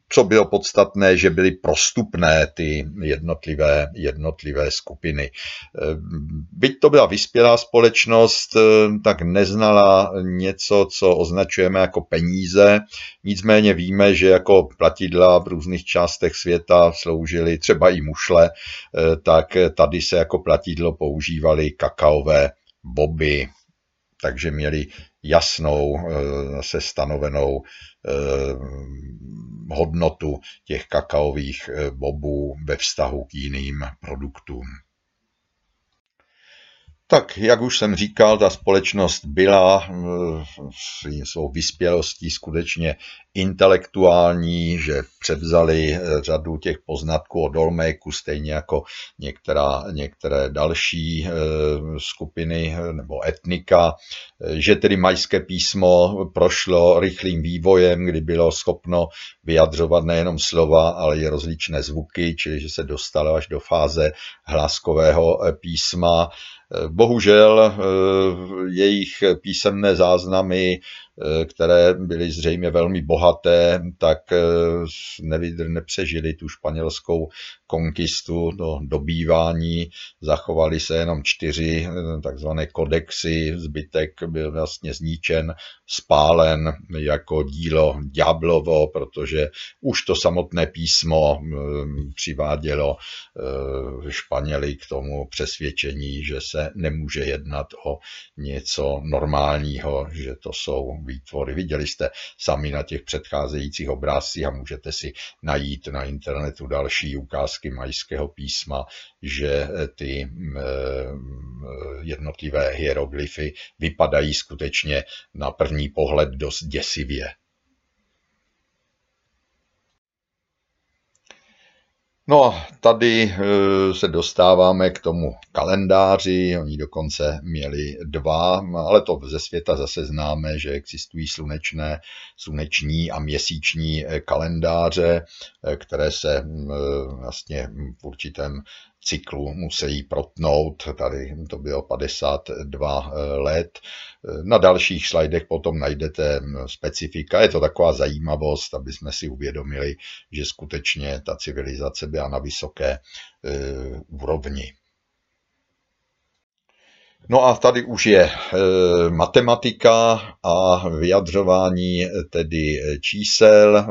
Co bylo podstatné, že byly prostupné ty jednotlivé, jednotlivé skupiny. Byť to byla vyspělá společnost, tak neznala něco, co označujeme jako peníze. Nicméně víme, že jako platidla v různých částech světa sloužily třeba i mušle, eh, tak tady se jako platidlo používaly kakaové boby, takže měli jasnou, eh, se stanovenou eh, hodnotu těch kakaových bobů ve vztahu k jiným produktům. Tak, jak už jsem říkal, ta společnost byla eh, svou vyspělostí skutečně intelektuální, že převzali eh, řadu těch poznatků o Dolméku, stejně jako některá, některé další eh, skupiny nebo etnika, že tedy majské písmo prošlo rychlým vývojem, kdy bylo schopno vyjadřovat nejenom slova, ale i rozličné zvuky, čili že se dostalo až do fáze hláskového písma, Bohužel eh, jejich písemné záznamy které byly zřejmě velmi bohaté, tak eh, nepřežili tu španělskou konkistu do dobývání. Zachovaly se jenom čtyři eh, takzvané kodexy, zbytek byl vlastně zničen, spálen jako dílo Ďáblovo, protože už to samotné písmo přivádělo Španěli k tomu přesvědčení, že se nemůže jednat o něco normálního, že to jsou výtvory. Viděli jste sami na těch předcházejících obrázcích a můžete si najít na internetu další ukázky majského písma, že ty eh, jednotlivé hieroglyfy vypadají skutečně na první pohled dost děsivě. No a tady eh, se dostáváme k tomu kalendáři, oni dokonce měli dva, ale to ze světa zase známe, že existují slunečné, sluneční a měsíční eh, kalendáře, eh, které se vlastně v určitém cyklu musí protnout, tady to bylo 52 let. Na dalších slajdech potom najdete specifika, je to taková zajímavost, aby jsme si uvědomili, že skutečně ta civilizace byla na vysoké úrovni. No a tady už je e, matematika a vyjadřování tedy čísel, e,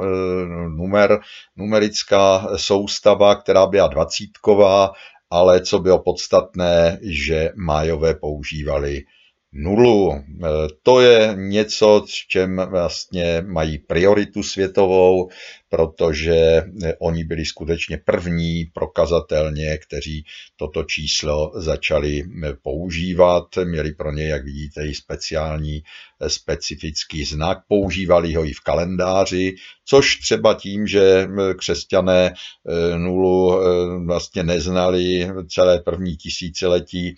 numer, numerická soustava, která byla dvacítková, ale co bylo podstatné, že májové používali nulu. To je něco, v čem vlastně mají prioritu světovou, protože eh, oni byli skutečně první prokazatelně, kteří toto číslo začali eh, používat. Měli pro ně, jak vidíte, i speciální eh, specifický znak. Používali ho i v kalendáři, což třeba tím, že křesťané nulu vlastně neznali celé první tisíciletí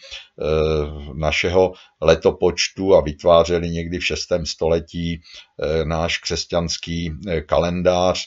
našeho letopočtu a vytvářeli někdy v 6. století náš křesťanský kalendář,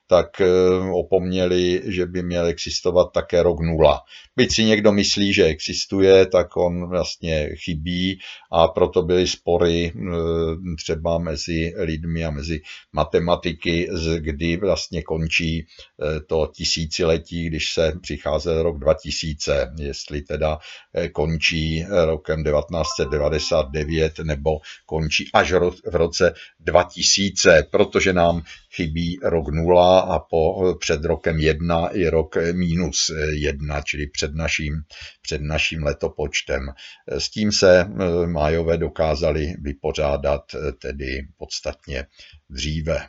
tak eh, opomněli, že by měl existovat také rok nula. Byť si někdo myslí, že existuje, tak on vlastně chybí a proto byly spory eh, třeba mezi lidmi a mezi matematiky, kdy vlastně končí eh, to tisíciletí, když se přicházel rok 2000, jestli teda končí rokem 1999 nebo končí až v roce 2000, protože nám chybí rok nula a po před rokem jedna i rok minus jedna, čili před naším, před naším letopočtem. S tím se eh, májové dokázali vypořádat eh, tedy podstatně dříve.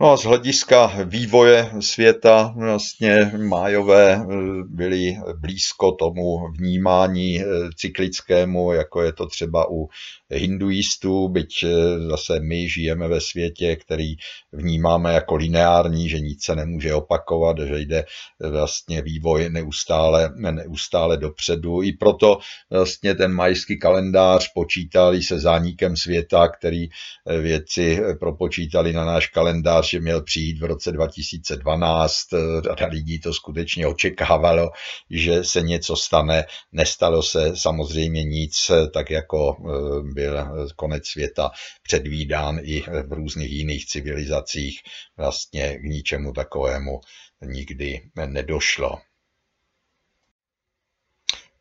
No a z hlediska vývoje světa vlastně májové eh, byli blízko tomu vnímání cyklickému, jako je to třeba u hinduistů, byť eh, zase my žijeme ve světě, který vnímáme jako lineární, že nic se nemůže opakovat, že jde eh, vlastně vývoj neustále, neustále dopředu. I proto vlastně ten majský kalendář počítali se zánikem světa, který eh, vědci propočítali na náš kalendář, že měl přijít v roce 2012. Řada lidí to skutečně očekávalo, že se něco stane. Nestalo se samozřejmě nic, tak jako byl konec světa předvídán i v různých jiných civilizacích, vlastně k ničemu takovému nikdy nedošlo.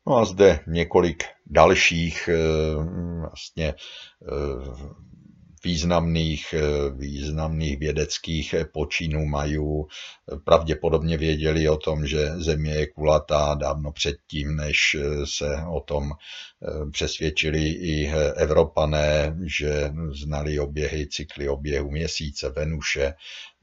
No a zde několik dalších eh, vlastně eh, významných, významných vědeckých počinů mají. Pravděpodobně věděli o tom, že Země je kulatá dávno předtím, než se o tom Eh, přesvědčili i Evropané, že znali oběhy, cykly oběhu měsíce, Venuše,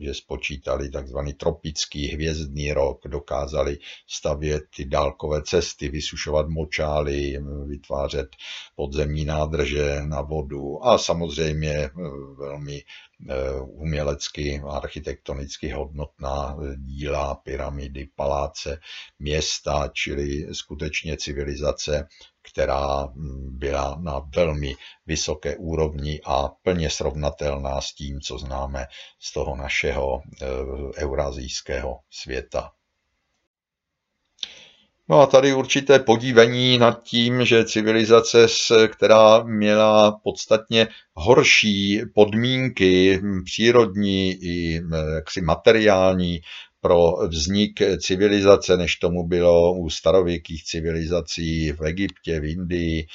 že spočítali takzvaný tropický hvězdný rok, dokázali stavět ty dálkové cesty, vysušovat močály, vytvářet podzemní nádrže na vodu a samozřejmě velmi eh, umělecky architektonicky hodnotná díla, pyramidy, paláce, města, čili skutečně civilizace, která mm, byla na velmi vysoké úrovni a plně srovnatelná s tím, co známe z toho našeho eh, eurazijského světa. No a tady určité podívení nad tím, že civilizace, která měla podstatně horší podmínky přírodní i hm, jaksi materiální, pro vznik civilizace, než tomu bylo u starověkých civilizací v Egyptě, v Indii,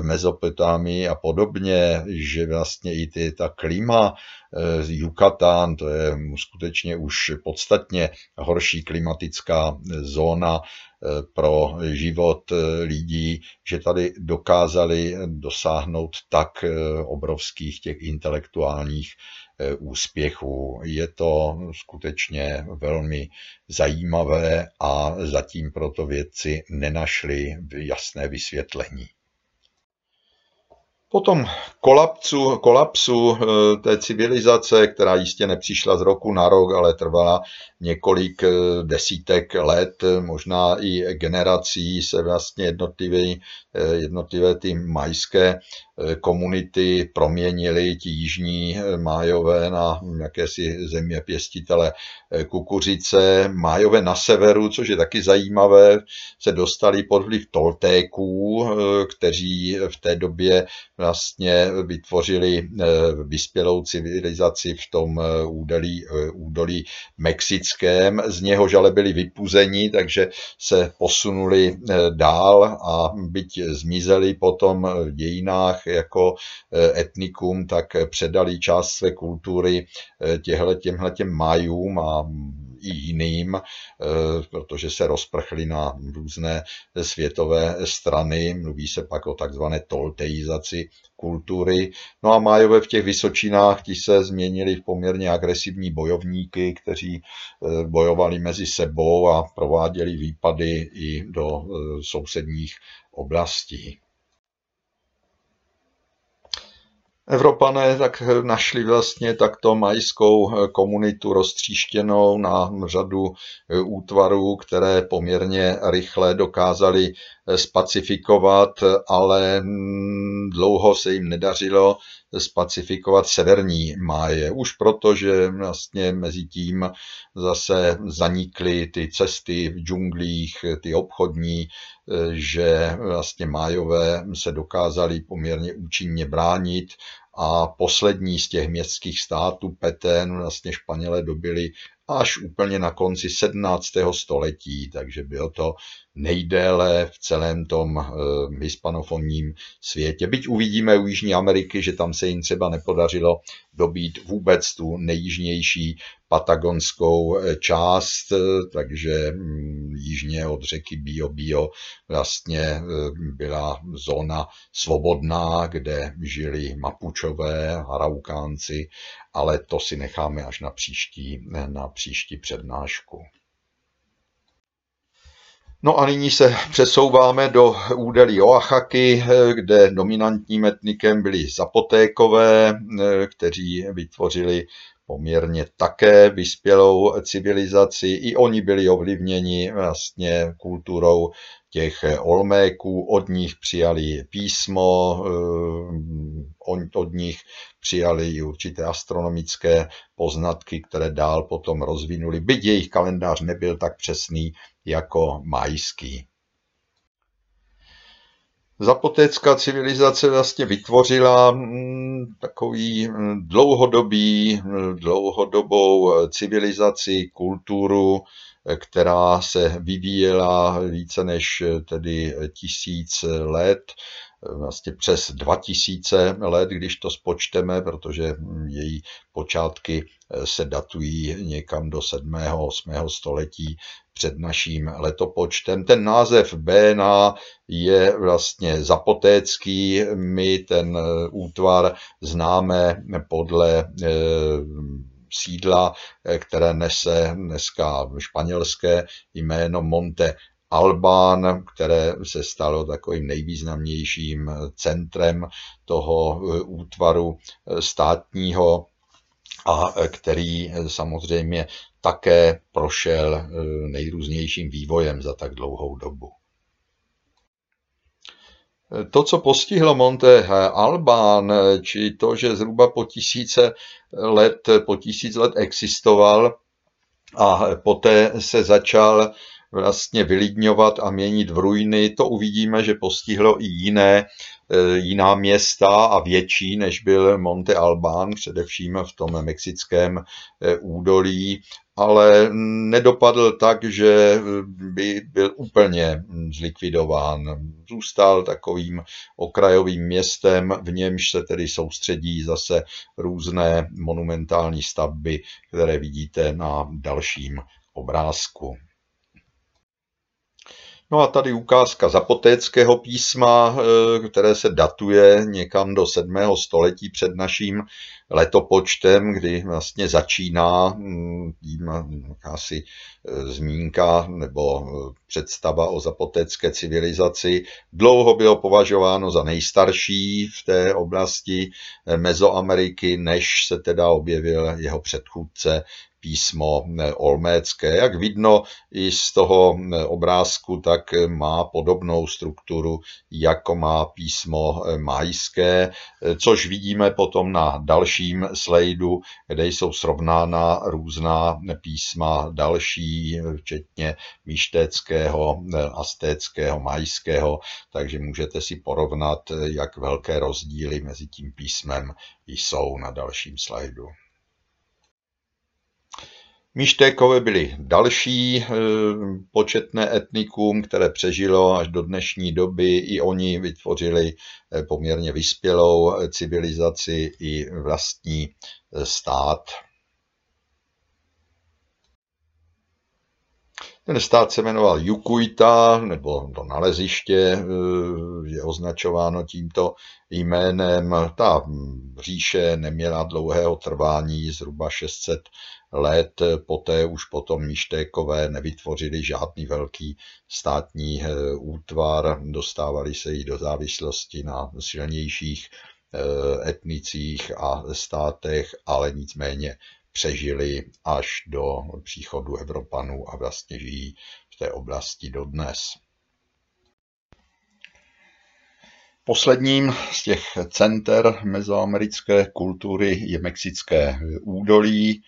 v Mezopotámii a podobně, že vlastně i ty, ta klima, eh, Yucatán, to je skutečně už podstatně horší klimatická zóna eh, pro život eh, lidí, že tady dokázali dosáhnout tak obrovských těch intelektuálních Eh, úspěchu. Je to skutečně velmi zajímavé a zatím proto vědci nenašli jasné vysvětlení. Po tom kolapsu, kolapsu eh, té civilizace, která jistě nepřišla z roku na rok, ale trvala několik eh, desítek let, možná i generací, se vlastně jednotlivé, jednotlivé ty majské komunity proměnili ti jižní májové na jakési země pěstitele kukuřice. Májové na severu, což je taky zajímavé, se dostali pod vliv Toltéků, kteří v té době vlastně vytvořili vyspělou civilizaci v tom údolí, údolí mexickém, z něhož ale byli vypuzeni, takže se posunuli dál a byť zmizeli potom v dějinách jako etnikum, tak předali část své kultury těhle, těmhle těm majům a i jiným, eh, protože se rozprchly na různé světové strany. Mluví se pak o takzvané tolteizaci kultury. No a Májové v těch Vysočinách ti se změnili v poměrně agresivní bojovníky, kteří eh, bojovali mezi sebou a prováděli výpady i do eh, sousedních oblastí. Evropané tak našli vlastně takto majskou eh, komunitu roztříštěnou na řadu eh, útvarů, které poměrně rychle dokázali eh, spacifikovat, ale mm, dlouho se jim nedařilo spacifikovat severní máje. Už proto, že vlastně mezi tím zase zanikly ty cesty v džunglích, ty obchodní, že vlastně májové se dokázali poměrně účinně bránit a poslední z těch městských států Petén vlastně Španělé dobili až úplně na konci 17. století, takže bylo to nejdéle v celém tom uh, hispanofonním světě. Byť uvidíme u Jižní Ameriky, že tam se jim třeba nepodařilo dobít vůbec tu nejjižnější patagonskou eh, část, eh, takže mm, jižně od řeky Bio Bio vlastně byla zóna svobodná, kde žili Mapučové, Haraukánci, ale to si necháme až na příští, na příští přednášku. No a nyní se přesouváme do údelí Oaxaky, kde dominantním etnikem byli zapotékové, kteří vytvořili poměrně také vyspělou civilizaci. I oni byli ovlivněni vlastně kulturou těch Olméků, od nich přijali písmo, eh, od nich přijali i určité astronomické poznatky, které dál potom rozvinuli, byť jejich kalendář nebyl tak přesný jako majský. Zapotécká civilizace vlastně vytvořila mm, takový mm, dlouhodobý, mm, dlouhodobou civilizaci, kulturu, která se vyvíjela více než tedy tisíc let, vlastně přes 2000 let, když to spočteme, protože její počátky se datují někam do 7. 8. století před naším letopočtem. Ten název BNA je vlastně zapotécký. My ten útvar známe podle eh, sídla, eh, které nese dneska španělské jméno Monte Albán, které se stalo takovým nejvýznamnějším centrem toho eh, útvaru eh, státního a který samozřejmě také prošel nejrůznějším vývojem za tak dlouhou dobu. To, co postihlo Monte Albán, či to, že zhruba po tisíce let, po tisíc let existoval a poté se začal vlastně vylidňovat a měnit v ruiny, to uvidíme, že postihlo i jiné, e, jiná města a větší, než byl Monte Albán, především v tom mexickém e, údolí ale nedopadl tak, že by byl úplně zlikvidován. Zůstal takovým okrajovým městem, v němž se tedy soustředí zase různé monumentální stavby, které vidíte na dalším obrázku. No a tady ukázka zapotéckého písma, eh, které se datuje někam do 7. století před naším letopočtem, kdy vlastně začíná hm, tím jakási eh, zmínka nebo eh, představa o zapotécké civilizaci. Dlouho bylo považováno za nejstarší v té oblasti Mezoameriky, než se teda objevil jeho předchůdce písmo olmécké. Jak vidno i z toho obrázku, tak má podobnou strukturu, jako má písmo majské, což vidíme potom na dalším slajdu, kde jsou srovnána různá písma další, včetně míšteckého, astéckého, majského, takže můžete si porovnat, jak velké rozdíly mezi tím písmem jsou na dalším slajdu. Myštékové byly další eh, početné etnikum, které přežilo až do dnešní doby. I oni vytvořili eh, poměrně vyspělou civilizaci i vlastní eh, stát. Ten stát se jmenoval Jukuita, nebo to naleziště je označováno tímto jménem. Ta říše neměla dlouhého trvání, zhruba 600 let, poté už potom Míštékové nevytvořili žádný velký státní eh, útvar, dostávali se i do závislosti na silnějších eh, etnicích a státech, ale nicméně přežili až do příchodu Evropanů a vlastně žijí v té oblasti dodnes. Posledním z těch center mezoamerické kultury je mexické údolí,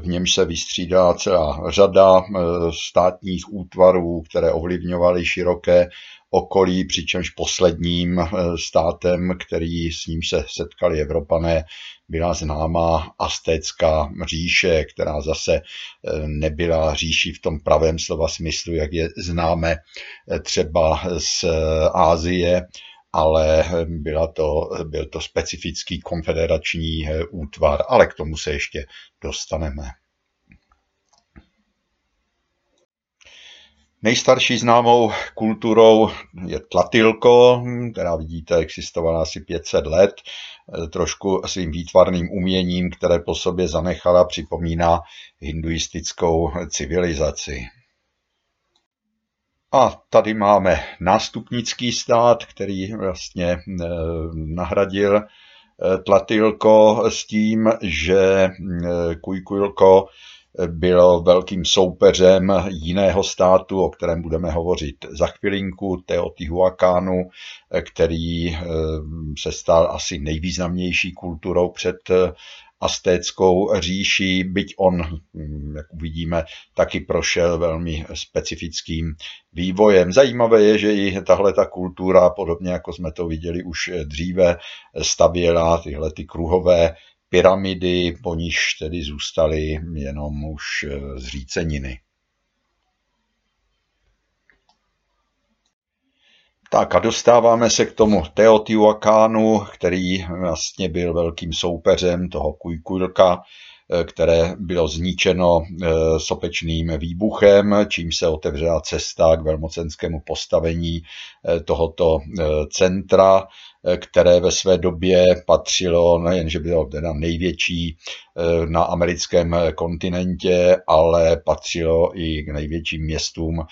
v němž se vystřídá celá řada eh, státních útvarů, které ovlivňovaly široké okolí, přičemž posledním eh, státem, který s ním se setkali Evropané, byla známá Astécká říše, která zase eh, nebyla říší v tom pravém slova smyslu, jak je známe třeba z Ázie, ale byla to, byl to specifický konfederační eh, útvar, ale k tomu se ještě dostaneme. Nejstarší známou kulturou je Tlatilko, která vidíte existovala asi 500 let, eh, trošku svým výtvarným uměním, které po sobě zanechala, připomíná hinduistickou civilizaci. A tady máme nástupnický stát, který vlastně eh, nahradil eh, Tlatilko s tím, že eh, Kujkulko bylo velkým soupeřem jiného státu, o kterém budeme hovořit za chvilinku, Teotihuacánu, který se stal asi nejvýznamnější kulturou před astéckou říší, byť on, hm, jak uvidíme, taky prošel velmi specifickým vývojem. Zajímavé je, že i tahle ta kultura, podobně jako jsme to viděli už dříve, stavěla tyhle ty kruhové pyramidy, po níž tedy zůstaly jenom už zříceniny. Tak a dostáváme se k tomu Teotihuacánu, který vlastně byl velkým soupeřem toho Kujkulka, eh, které bylo zničeno eh, sopečným výbuchem, čím se otevřela cesta k velmocenskému postavení eh, tohoto centra, které ve své době patřilo nejen, že bylo teda největší na americkém kontinentě, ale patřilo i k největším městům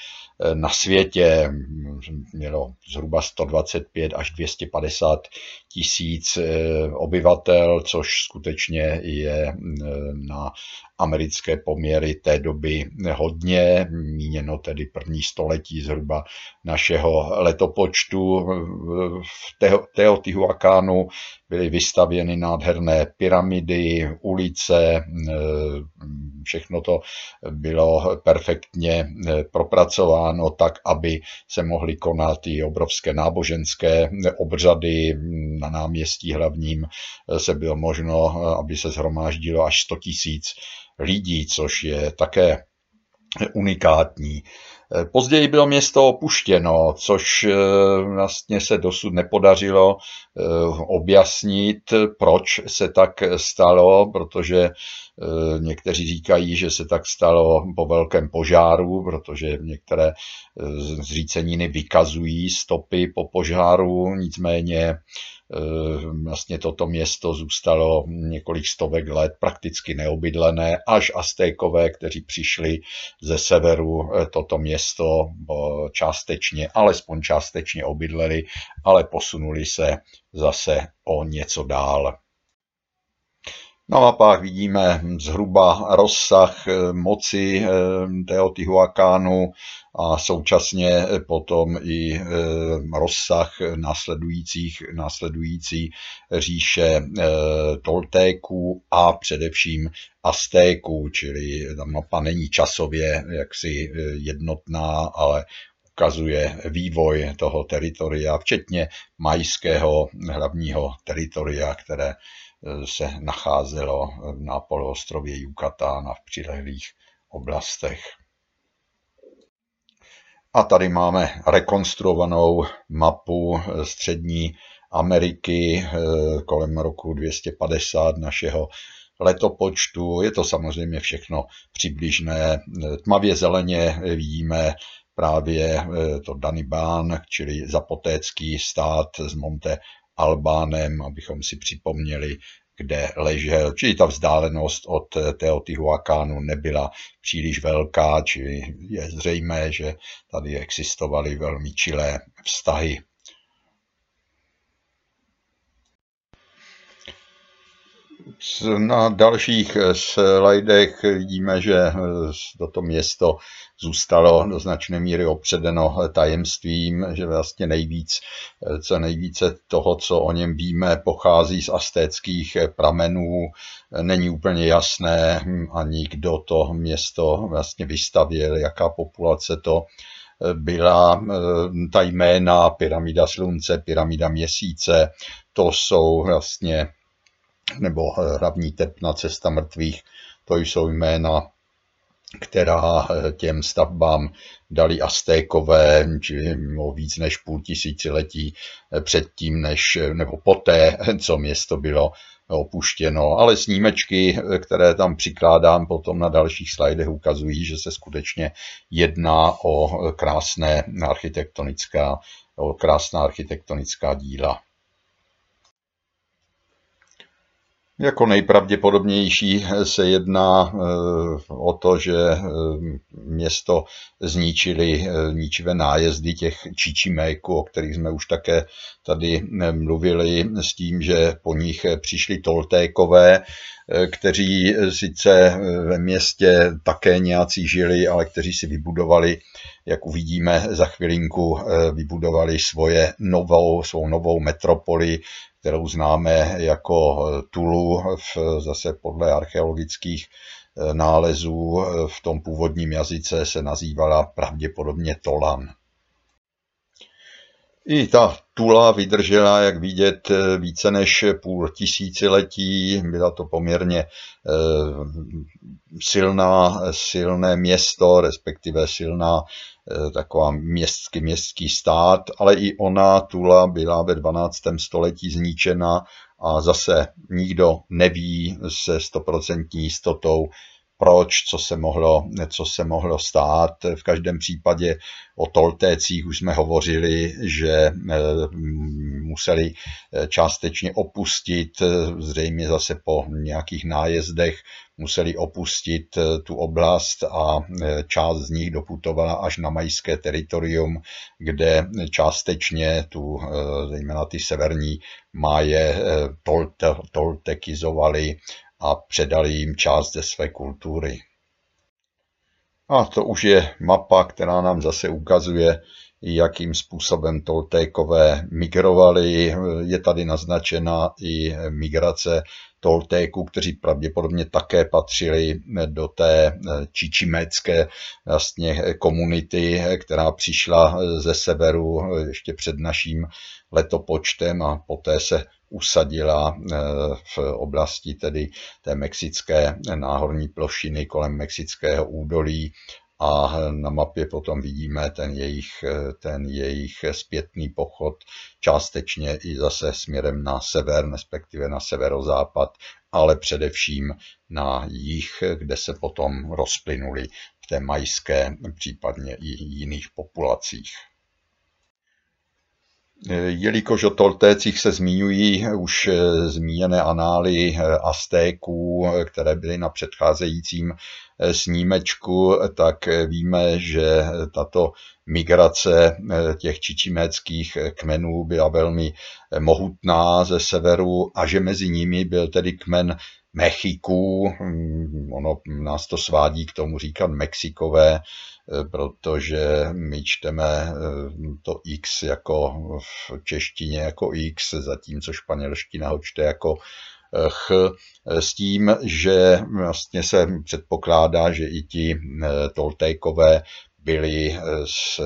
na světě mělo zhruba 125 až 250 tisíc eh, obyvatel, což skutečně je eh, na americké poměry té doby hodně, míněno tedy první století zhruba našeho letopočtu. V Teotihuacánu byly vystavěny nádherné pyramidy, ulice, všechno to bylo perfektně propracováno tak, aby se mohly konat i obrovské náboženské obřady. Na náměstí hlavním se bylo možno, aby se zhromáždilo až 100 tisíc lidí, což je také unikátní. Později bylo město opuštěno, což eh, vlastně se dosud nepodařilo eh, objasnit, proč se tak stalo, protože eh, někteří říkají, že se tak stalo po velkém požáru, protože některé zříceniny vykazují stopy po požáru, nicméně Eh, vlastně toto město zůstalo několik stovek let prakticky neobydlené, až Aztékové, kteří přišli ze severu eh, toto město částečně, alespoň částečně obydleli, ale posunuli se zase o něco dál. Na mapách vidíme zhruba rozsah eh, moci eh, Teotihuacánu a současně potom i eh, rozsah následujících, následující říše Toltéků a především Aztéků, čili ta mapa není časově jaksi jednotná, ale ukazuje vývoj toho teritoria, včetně majského hlavního teritoria, které se nacházelo na poloostrově Yucatán a v přilehlých oblastech. A tady máme rekonstruovanou mapu střední Ameriky eh, kolem roku 250 našeho letopočtu. Je to samozřejmě všechno přibližné. Tmavě zeleně vidíme právě eh, to Danibán, čili zapotécký stát z Monte Albánem, abychom si připomněli, kde ležel. Čili ta vzdálenost od Teotihuacánu nebyla příliš velká, čili je zřejmé, že tady existovaly velmi čilé vztahy Na dalších eh, slajdech vidíme, že eh, toto město zůstalo do značné míry opředeno tajemstvím, že vlastně nejvíc, eh, co nejvíce toho, co o něm víme, pochází z astéckých pramenů. Není úplně jasné hm, ani kdo to město vlastně vystavil, jaká populace to byla ta jména pyramida slunce, pyramida měsíce, to jsou vlastně nebo eh, hlavní tepna cesta mrtvých, to jsou jména, která eh, těm stavbám dali Aztékové, čili o víc než půl tisíciletí eh, předtím, než, nebo poté, [LAUGHS] co město bylo opuštěno, ale snímečky, které tam přikládám potom na dalších slajdech, ukazují, že se skutečně jedná o krásné architektonická, o krásná architektonická díla. Jako nejpravděpodobnější se jedná eh, o to, že eh, město zničili eh, ničivé nájezdy těch čičiméků, o kterých jsme už také tady mluvili, s tím, že po nich přišli Toltékové, kteří sice ve městě také nějací žili, ale kteří si vybudovali, jak uvidíme za chvilinku, vybudovali svoje novou, svou novou metropoli, kterou známe jako Tulu, v, zase podle archeologických eh, nálezů eh, v tom původním jazyce se nazývala pravděpodobně Tolan. I ta Tula vydržela, jak vidět, více než půl tisíciletí. Byla to poměrně eh, silná, silné město, respektive silná eh, taková městský, městský stát, ale i ona, Tula, byla ve 12. století zničena a zase nikdo neví se stoprocentní jistotou, proč, co se, mohlo, co se mohlo stát. V každém případě o Toltécích už jsme hovořili, že eh, museli eh, částečně opustit, eh, zřejmě zase po nějakých nájezdech, museli opustit tu oblast a část z nich doputovala až na majské teritorium, kde částečně tu, zejména ty severní máje toltekizovali a předali jim část ze své kultury. A to už je mapa, která nám zase ukazuje, jakým způsobem Toltékové migrovali. Je tady naznačena i migrace Toltéků, kteří pravděpodobně také patřili do té čičimécké vlastně komunity, která přišla ze severu ještě před naším letopočtem a poté se usadila eh, v oblasti tedy té mexické náhorní plošiny kolem mexického údolí a na mapě potom vidíme ten jejich, ten jejich zpětný pochod částečně i zase směrem na sever, respektive na severozápad, ale především na jih, kde se potom rozplynuli v té majské, případně i jiných populacích. Jelikož o Toltécích se zmiňují už eh, zmíněné anály eh, Aztéků, eh, které byly na předcházejícím snímečku, tak víme, že tato migrace těch čičiméckých kmenů byla velmi mohutná ze severu a že mezi nimi byl tedy kmen Mechiků. Hm, ono nás to svádí k tomu říkat Mexikové, protože my čteme to X jako v češtině jako X, zatímco španělština ho čte jako ch, s tím, že vlastně se předpokládá, že i ti Toltékové byli eh, s, eh,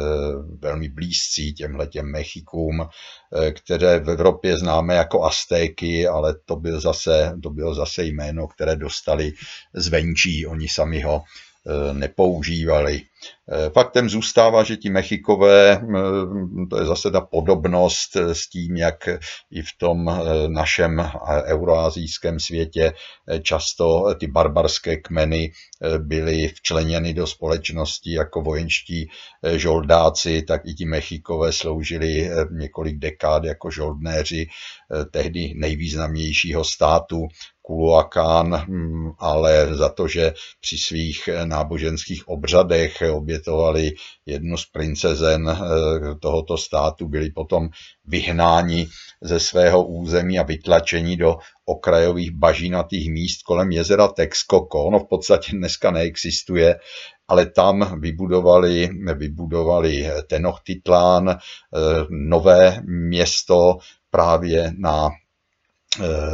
velmi blízcí těmhletěm Mechikům, eh, které v Evropě známe jako Aztéky, ale to, byl zase, to bylo zase jméno, které dostali zvenčí, oni sami ho nepoužívali. Eh, faktem zůstává, že ti Mechikové, eh, to je zase ta podobnost eh, s tím, jak i v tom našem euroazijském světě často ty barbarské kmeny byly včleněny do společnosti jako vojenští žoldáci, tak i ti Mechikové sloužili několik dekád jako žoldnéři tehdy nejvýznamnějšího státu Kuluakán, hm, ale za to, že při svých náboženských obřadech obětovali jednu z princezen eh, tohoto státu, byli potom vyhnáni ze svého území a vytlačeni do okrajových bažinatých míst kolem jezera Texcoco. Ono v podstatě dneska neexistuje, ale tam vybudovali, vybudovali Tenochtitlán, eh, nové město právě na eh,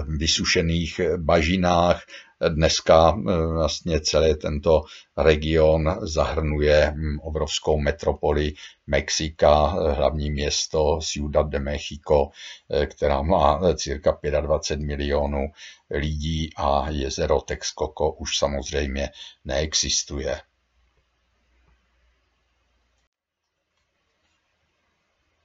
vysušených bažinách Dneska eh, vlastně celý tento region zahrnuje hm, obrovskou metropoli Mexika, eh, hlavní město Ciudad de Mexico, eh, která má cirka 25 milionů lidí a jezero Texcoco už samozřejmě neexistuje.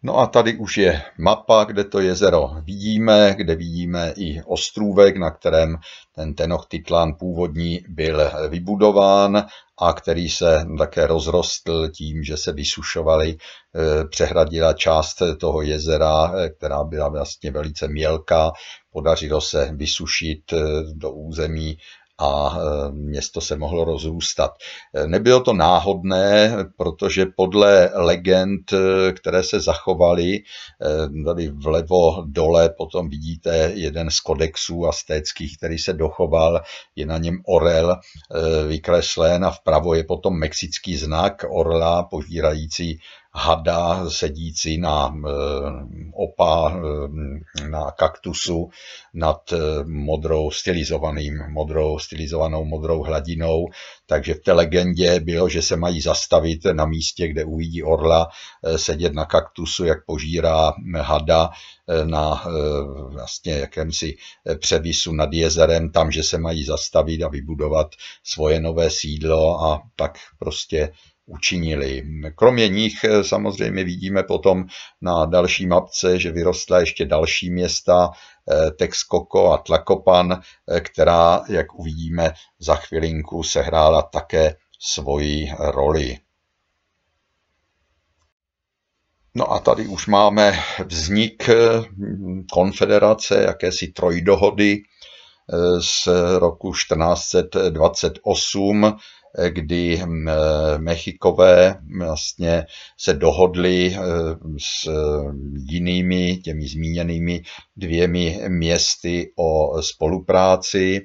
No a tady už je mapa, kde to jezero vidíme, kde vidíme i ostrůvek, na kterém ten Tenochtitlan původní byl vybudován a který se také rozrostl tím, že se vysušovali, eh, přehradila část toho jezera, eh, která byla vlastně velice mělká. Podařilo se vysušit eh, do území a e, město se mohlo rozrůstat. E, nebylo to náhodné, protože podle legend, e, které se zachovaly, tady vlevo dole potom vidíte jeden z kodexů astéckých, který se dochoval, je na něm orel vykreslen a vpravo je potom mexický znak orla požírající hada sedící na eh, opa, eh, na kaktusu nad eh, modrou stylizovaným, modrou stylizovanou modrou hladinou. Takže v té legendě bylo, že se mají zastavit na místě, kde uvidí orla, sedět na kaktusu, jak požírá hada na vlastně jakémsi převisu nad jezerem, tam, že se mají zastavit a vybudovat svoje nové sídlo a tak prostě učinili. Kromě nich eh, samozřejmě vidíme potom na další mapce, že vyrostla ještě další města, eh, Texcoco a Tlacopan, eh, která, jak uvidíme za chvilinku, sehrála také svoji roli. No a tady už máme vznik konfederace, jakési trojdohody z roku 1428, kdy hm, Mechikové vlastně se dohodli eh, s jinými těmi zmíněnými dvěmi městy o spolupráci,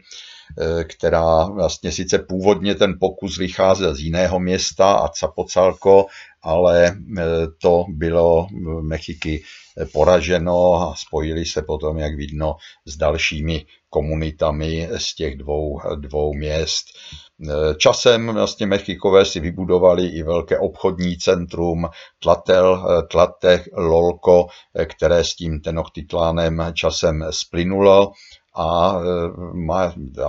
která vlastně sice původně ten pokus vycházel z jiného města, Acapocalco, ale to bylo Mechiky poraženo a spojili se potom, jak vidno, s dalšími komunitami z těch dvou, dvou měst. Časem vlastně Mechikové si vybudovali i velké obchodní centrum Tlatel, Tlatech, Lolko, které s tím Tenochtitlánem časem splynulo. A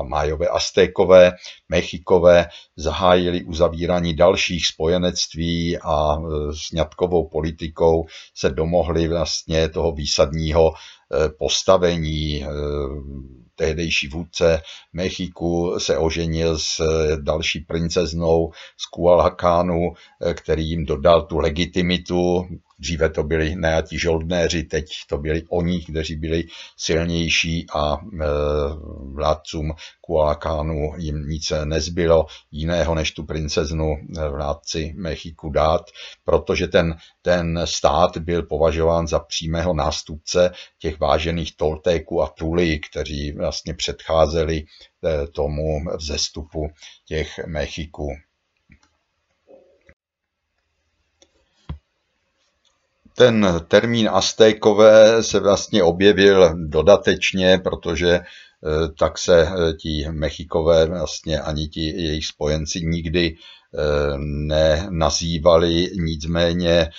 Májové Aztékové, Mechikové zahájili uzavírání dalších spojenectví a s politikou se domohli vlastně toho výsadního eh, postavení eh, tehdejší vůdce Mechiku se oženil s eh, další princeznou z Kualhakánu, eh, který jim dodal tu legitimitu, Dříve to byli najatí žoldnéři, teď to byli oni, kteří byli silnější a vládcům Kualákánu jim nic nezbylo jiného, než tu princeznu vládci Mechiku dát, protože ten, ten stát byl považován za přímého nástupce těch vážených Toltéků a Tuli, kteří vlastně předcházeli eh, tomu vzestupu těch Mechiků. Ten termín Aztékové se vlastně objevil dodatečně, protože eh, tak se eh, ti Mechikové vlastně ani ti jejich spojenci nikdy nenazývali, nicméně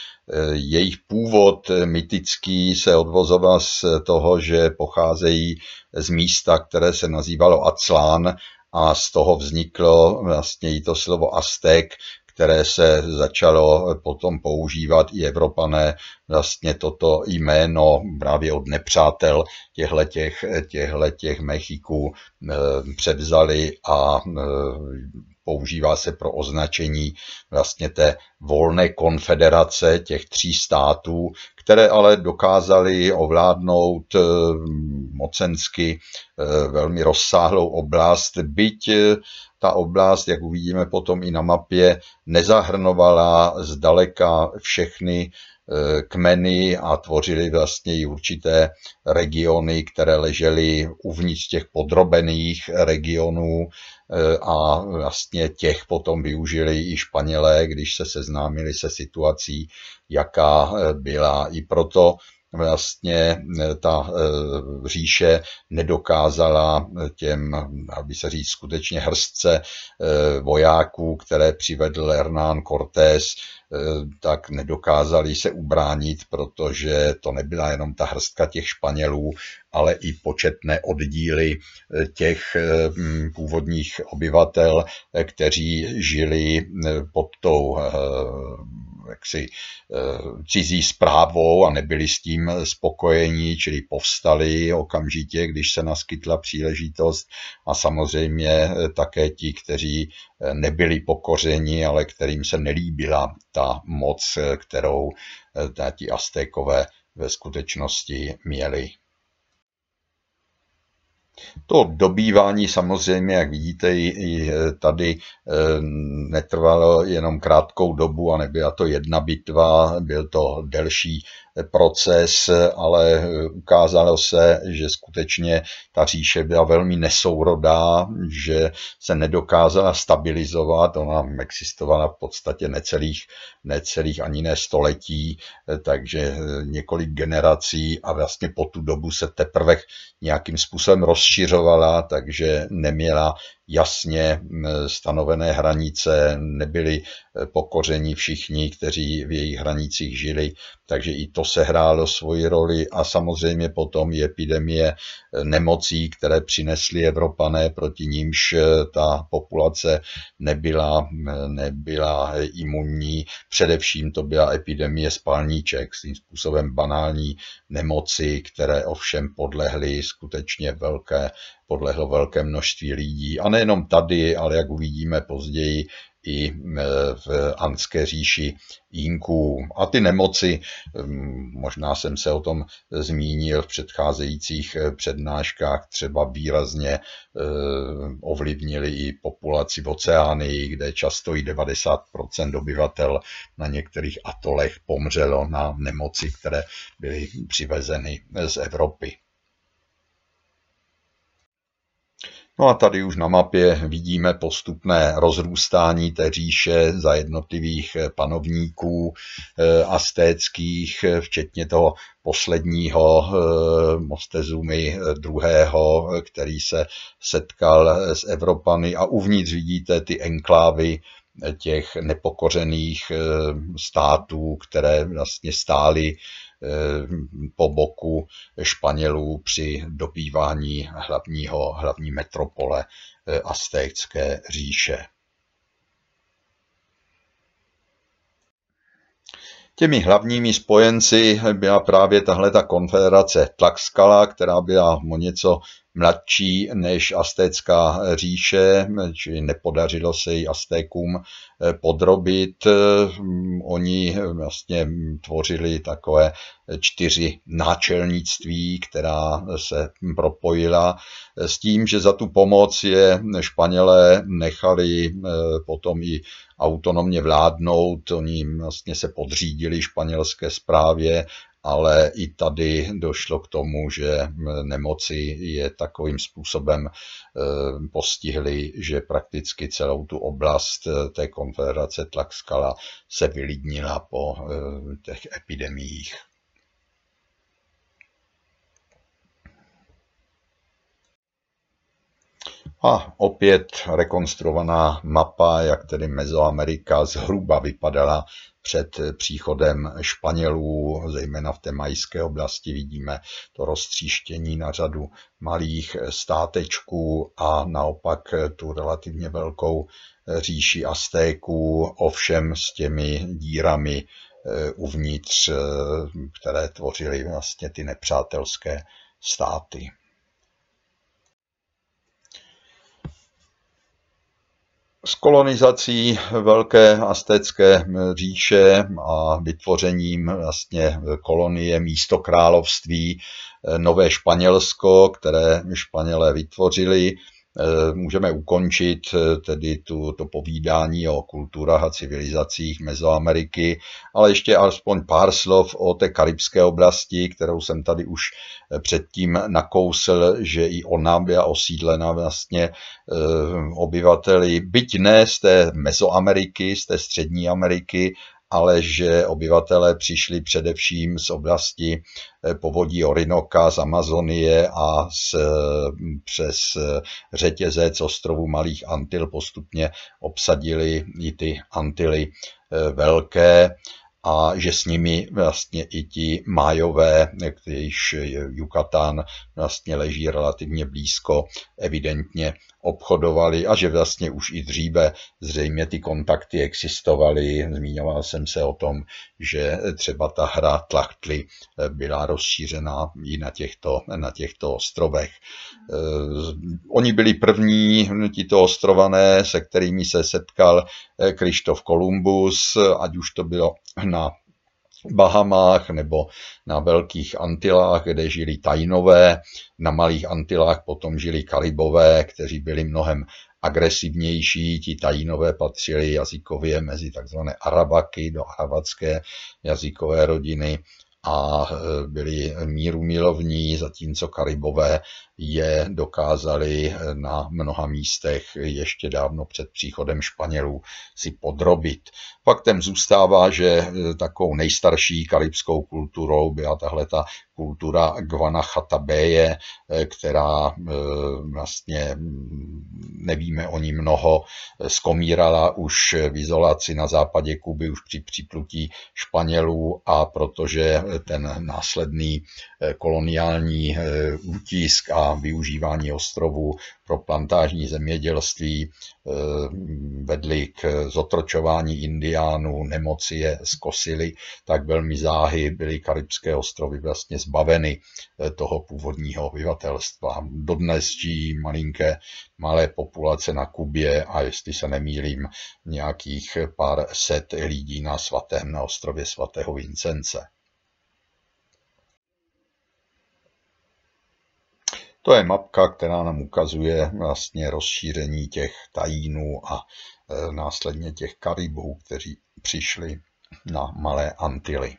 jejich původ mytický se odvozoval z toho, že pocházejí z místa, které se nazývalo Aclán a z toho vzniklo vlastně i to slovo Aztek, které se začalo potom používat i Evropané, vlastně toto jméno právě od nepřátel těchto těch Mechiků eh, převzali a eh, používá se pro označení vlastně té volné konfederace těch tří států, které ale dokázaly ovládnout eh, mocensky eh, velmi rozsáhlou oblast, byť eh, ta oblast, jak uvidíme potom i na mapě, nezahrnovala zdaleka všechny kmeny a tvořily vlastně i určité regiony, které ležely uvnitř těch podrobených regionů a vlastně těch potom využili i Španělé, když se seznámili se situací, jaká eh, byla. I proto vlastně eh, ta říše nedokázala těm, aby se říct, skutečně hrstce vojáků, které přivedl Hernán Cortés, tak nedokázali se ubránit, protože to nebyla jenom ta hrstka těch Španělů, ale i početné oddíly eh, těch eh, původních obyvatel, eh, kteří žili pod tou jaksi cizí zprávou a nebyli s tím spokojení, čili povstali okamžitě, když se naskytla příležitost a samozřejmě také ti, kteří nebyli pokořeni, ale kterým se nelíbila ta moc, kterou ti Aztékové ve skutečnosti měli. To dobývání samozřejmě, jak vidíte, i tady eh, netrvalo jenom krátkou dobu a nebyla to jedna bitva, byl to delší proces, ale ukázalo se, že skutečně ta říše byla velmi nesourodá, že se nedokázala stabilizovat, ona existovala v podstatě necelých, necelých ani ne století, takže několik generací a vlastně po tu dobu se teprve nějakým způsobem rozšiřovala, takže neměla jasně stanovené hranice, nebyli e, pokoření všichni, kteří v jejich hranicích žili, takže i to se hrálo svoji roli a samozřejmě potom i epidemie e, nemocí, které přinesly Evropané, proti nímž e, ta populace nebyla, nebyla imunní. Především to byla epidemie spalníček, svým způsobem banální nemoci, které ovšem podlehly skutečně velké podlehlo velké množství lidí. A nejenom tady, ale jak uvidíme později, i e, v Anské říši Jinků. A ty nemoci, možná jsem se o tom zmínil v předcházejících e, přednáškách, třeba výrazně e, ovlivnili i populaci v oceánii, kde často i 90% obyvatel na některých atolech pomřelo na nemoci, které byly přivezeny z Evropy. No a tady už na mapě vidíme postupné rozrůstání té říše za jednotlivých eh, panovníků eh, astéckých, eh, včetně toho posledního Mostezumy druhého, který se setkal s Evropany. A uvnitř vidíte ty enklávy těch nepokořených států, které vlastně stály po boku Španělů při dobývání hlavního, hlavní metropole eh, Aztécké říše. Těmi hlavními spojenci byla právě tahle ta konfederace Tlaxcala, která byla o něco mladší než Aztécká říše, čili nepodařilo se jí Aztékům eh, podrobit. Oni vlastně tvořili takové čtyři náčelnictví, která se propojila s tím, že za tu pomoc je Španělé nechali potom i autonomně vládnout, oni vlastně se podřídili španělské správě ale i tady došlo k tomu, že nemoci je takovým způsobem eh, postihly, že prakticky celou tu oblast eh, té konfederace Tlaxcala se vylidnila po eh, těch epidemiích. A opět rekonstruovaná mapa, jak tedy Mezoamerika zhruba vypadala před příchodem Španělů, zejména v té majské oblasti vidíme to roztříštění na řadu malých státečků a naopak tu relativně velkou říši Aztéků, ovšem s těmi dírami eh, uvnitř, eh, které tvořily vlastně ty nepřátelské státy. S kolonizací velké aztécké říše a vytvořením vlastně kolonie místo království Nové Španělsko, které Španělé vytvořili, Eh, můžeme ukončit eh, tedy tu, to povídání o kulturách a civilizacích Mezoameriky, ale ještě alespoň pár slov o té karibské oblasti, kterou jsem tady už eh, předtím nakousl, že i ona byla osídlena vlastně obyvateli, byť ne z té Mezoameriky, z té střední Ameriky, ale že obyvatelé přišli především z oblasti eh, povodí Orinoka, z Amazonie a z, přes eh, řetězec ostrovů Malých Antil postupně obsadili i ty Antily eh, velké a že s nimi vlastně i ti májové, když Yucatán vlastně leží relativně blízko, evidentně obchodovali a že vlastně už i dříve zřejmě ty kontakty existovaly. Zmíňoval jsem se o tom, že třeba ta hra Tlachtli byla rozšířena i na těchto, na těchto ostrovech. Oni byli první, tito ostrované, se kterými se setkal Krištof Kolumbus, ať už to bylo na Bahamách nebo na Velkých Antilách, kde žili tajnové, na Malých Antilách potom žili Karibové, kteří byli mnohem agresivnější, ti tajinové patřili jazykově mezi takzvané Arabaky do arabské jazykové rodiny a e, byli míru milovní, zatímco Karibové je dokázali na mnoha místech ještě dávno před příchodem Španělů si podrobit. Faktem zůstává, že e, takovou nejstarší karibskou kulturou byla tahle ta kultura Guanachatabéje, e, která e, vlastně nevíme o ní mnoho, skomírala už v izolaci na západě Kuby už při připlutí Španělů a protože ten následný koloniální útisk a využívání ostrovů pro plantážní zemědělství vedly k zotročování indiánů, nemoci je zkosily, tak velmi záhy byly Karibské ostrovy vlastně zbaveny eh, toho původního obyvatelstva. Dodnes žijí malinké malé populace na Kubě a jestli se nemýlím, nějakých pár set lidí na svatém, na ostrově svatého Vincence. To je mapka, která nám ukazuje vlastně rozšíření těch tajínů a následně těch karibů, kteří přišli na Malé Antily.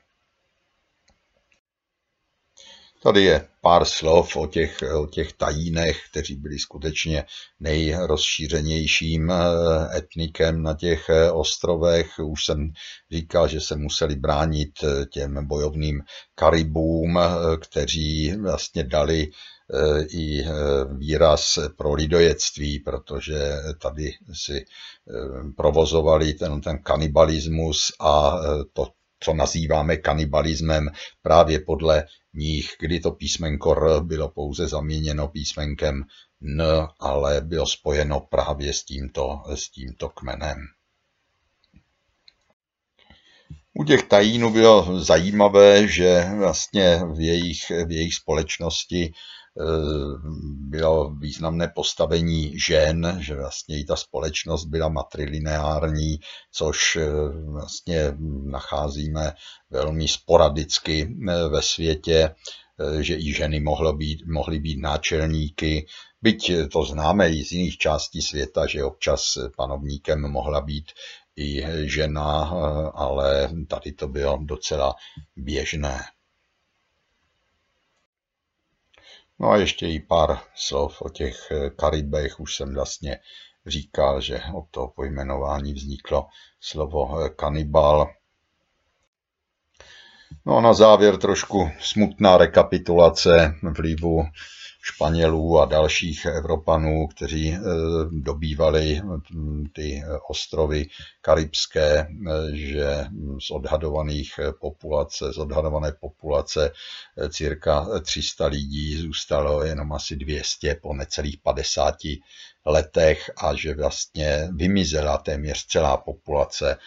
Tady je pár slov o těch, o těch tajínech, kteří byli skutečně nejrozšířenějším e, etnikem na těch e, ostrovech. Už jsem říkal, že se museli bránit těm bojovným karibům, kteří vlastně dali Eh, i eh, výraz pro lidojectví, protože tady si eh, provozovali ten, ten kanibalismus a to, co nazýváme kanibalismem, právě podle nich, kdy to písmenko R bylo pouze zaměněno písmenkem N, ale bylo spojeno právě s tímto, s tímto kmenem. U těch tajínů bylo zajímavé, že vlastně v jejich, v jejich společnosti bylo významné postavení žen, že vlastně i ta společnost byla matrilineární, což vlastně nacházíme velmi sporadicky ve světě, že i ženy mohly být, mohly být náčelníky, byť to známe i z jiných částí světa, že občas panovníkem mohla být i žena, ale tady to bylo docela běžné. No a ještě i pár slov o těch Karibech. Už jsem vlastně říkal, že od toho pojmenování vzniklo slovo kanibal. No a na závěr trošku smutná rekapitulace vlivu Španělů a dalších Evropanů, kteří eh, dobývali hm, ty ostrovy karibské, eh, že z odhadovaných populace, z odhadované populace eh, cirka 300 lidí zůstalo jenom asi 200 po necelých 50 letech a že vlastně vymizela téměř celá populace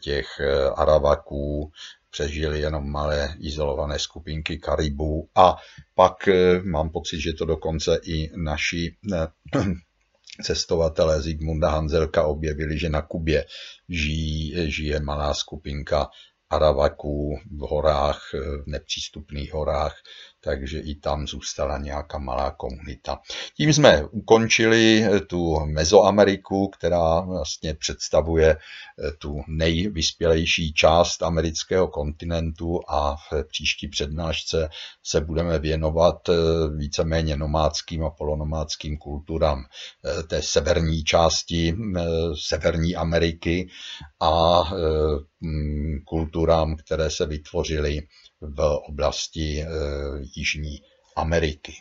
těch Aravaků, přežili jenom malé izolované skupinky Karibů. A pak eh, mám pocit, že to dokonce i naši eh, [CLEARS THROAT] cestovatelé Zigmunda Hanzelka objevili, že na Kubě žijí, žije malá skupinka Aravaků v horách, eh, v nepřístupných horách, takže i tam zůstala nějaká malá komunita. Tím jsme ukončili eh, tu Mezoameriku, která vlastně představuje eh, tu nejvyspělejší část amerického kontinentu a v příští přednášce se budeme věnovat víceméně nomádským a polonomádským kulturám té severní části Severní Ameriky a kulturám, které se vytvořily v oblasti eh, Jižní Ameriky.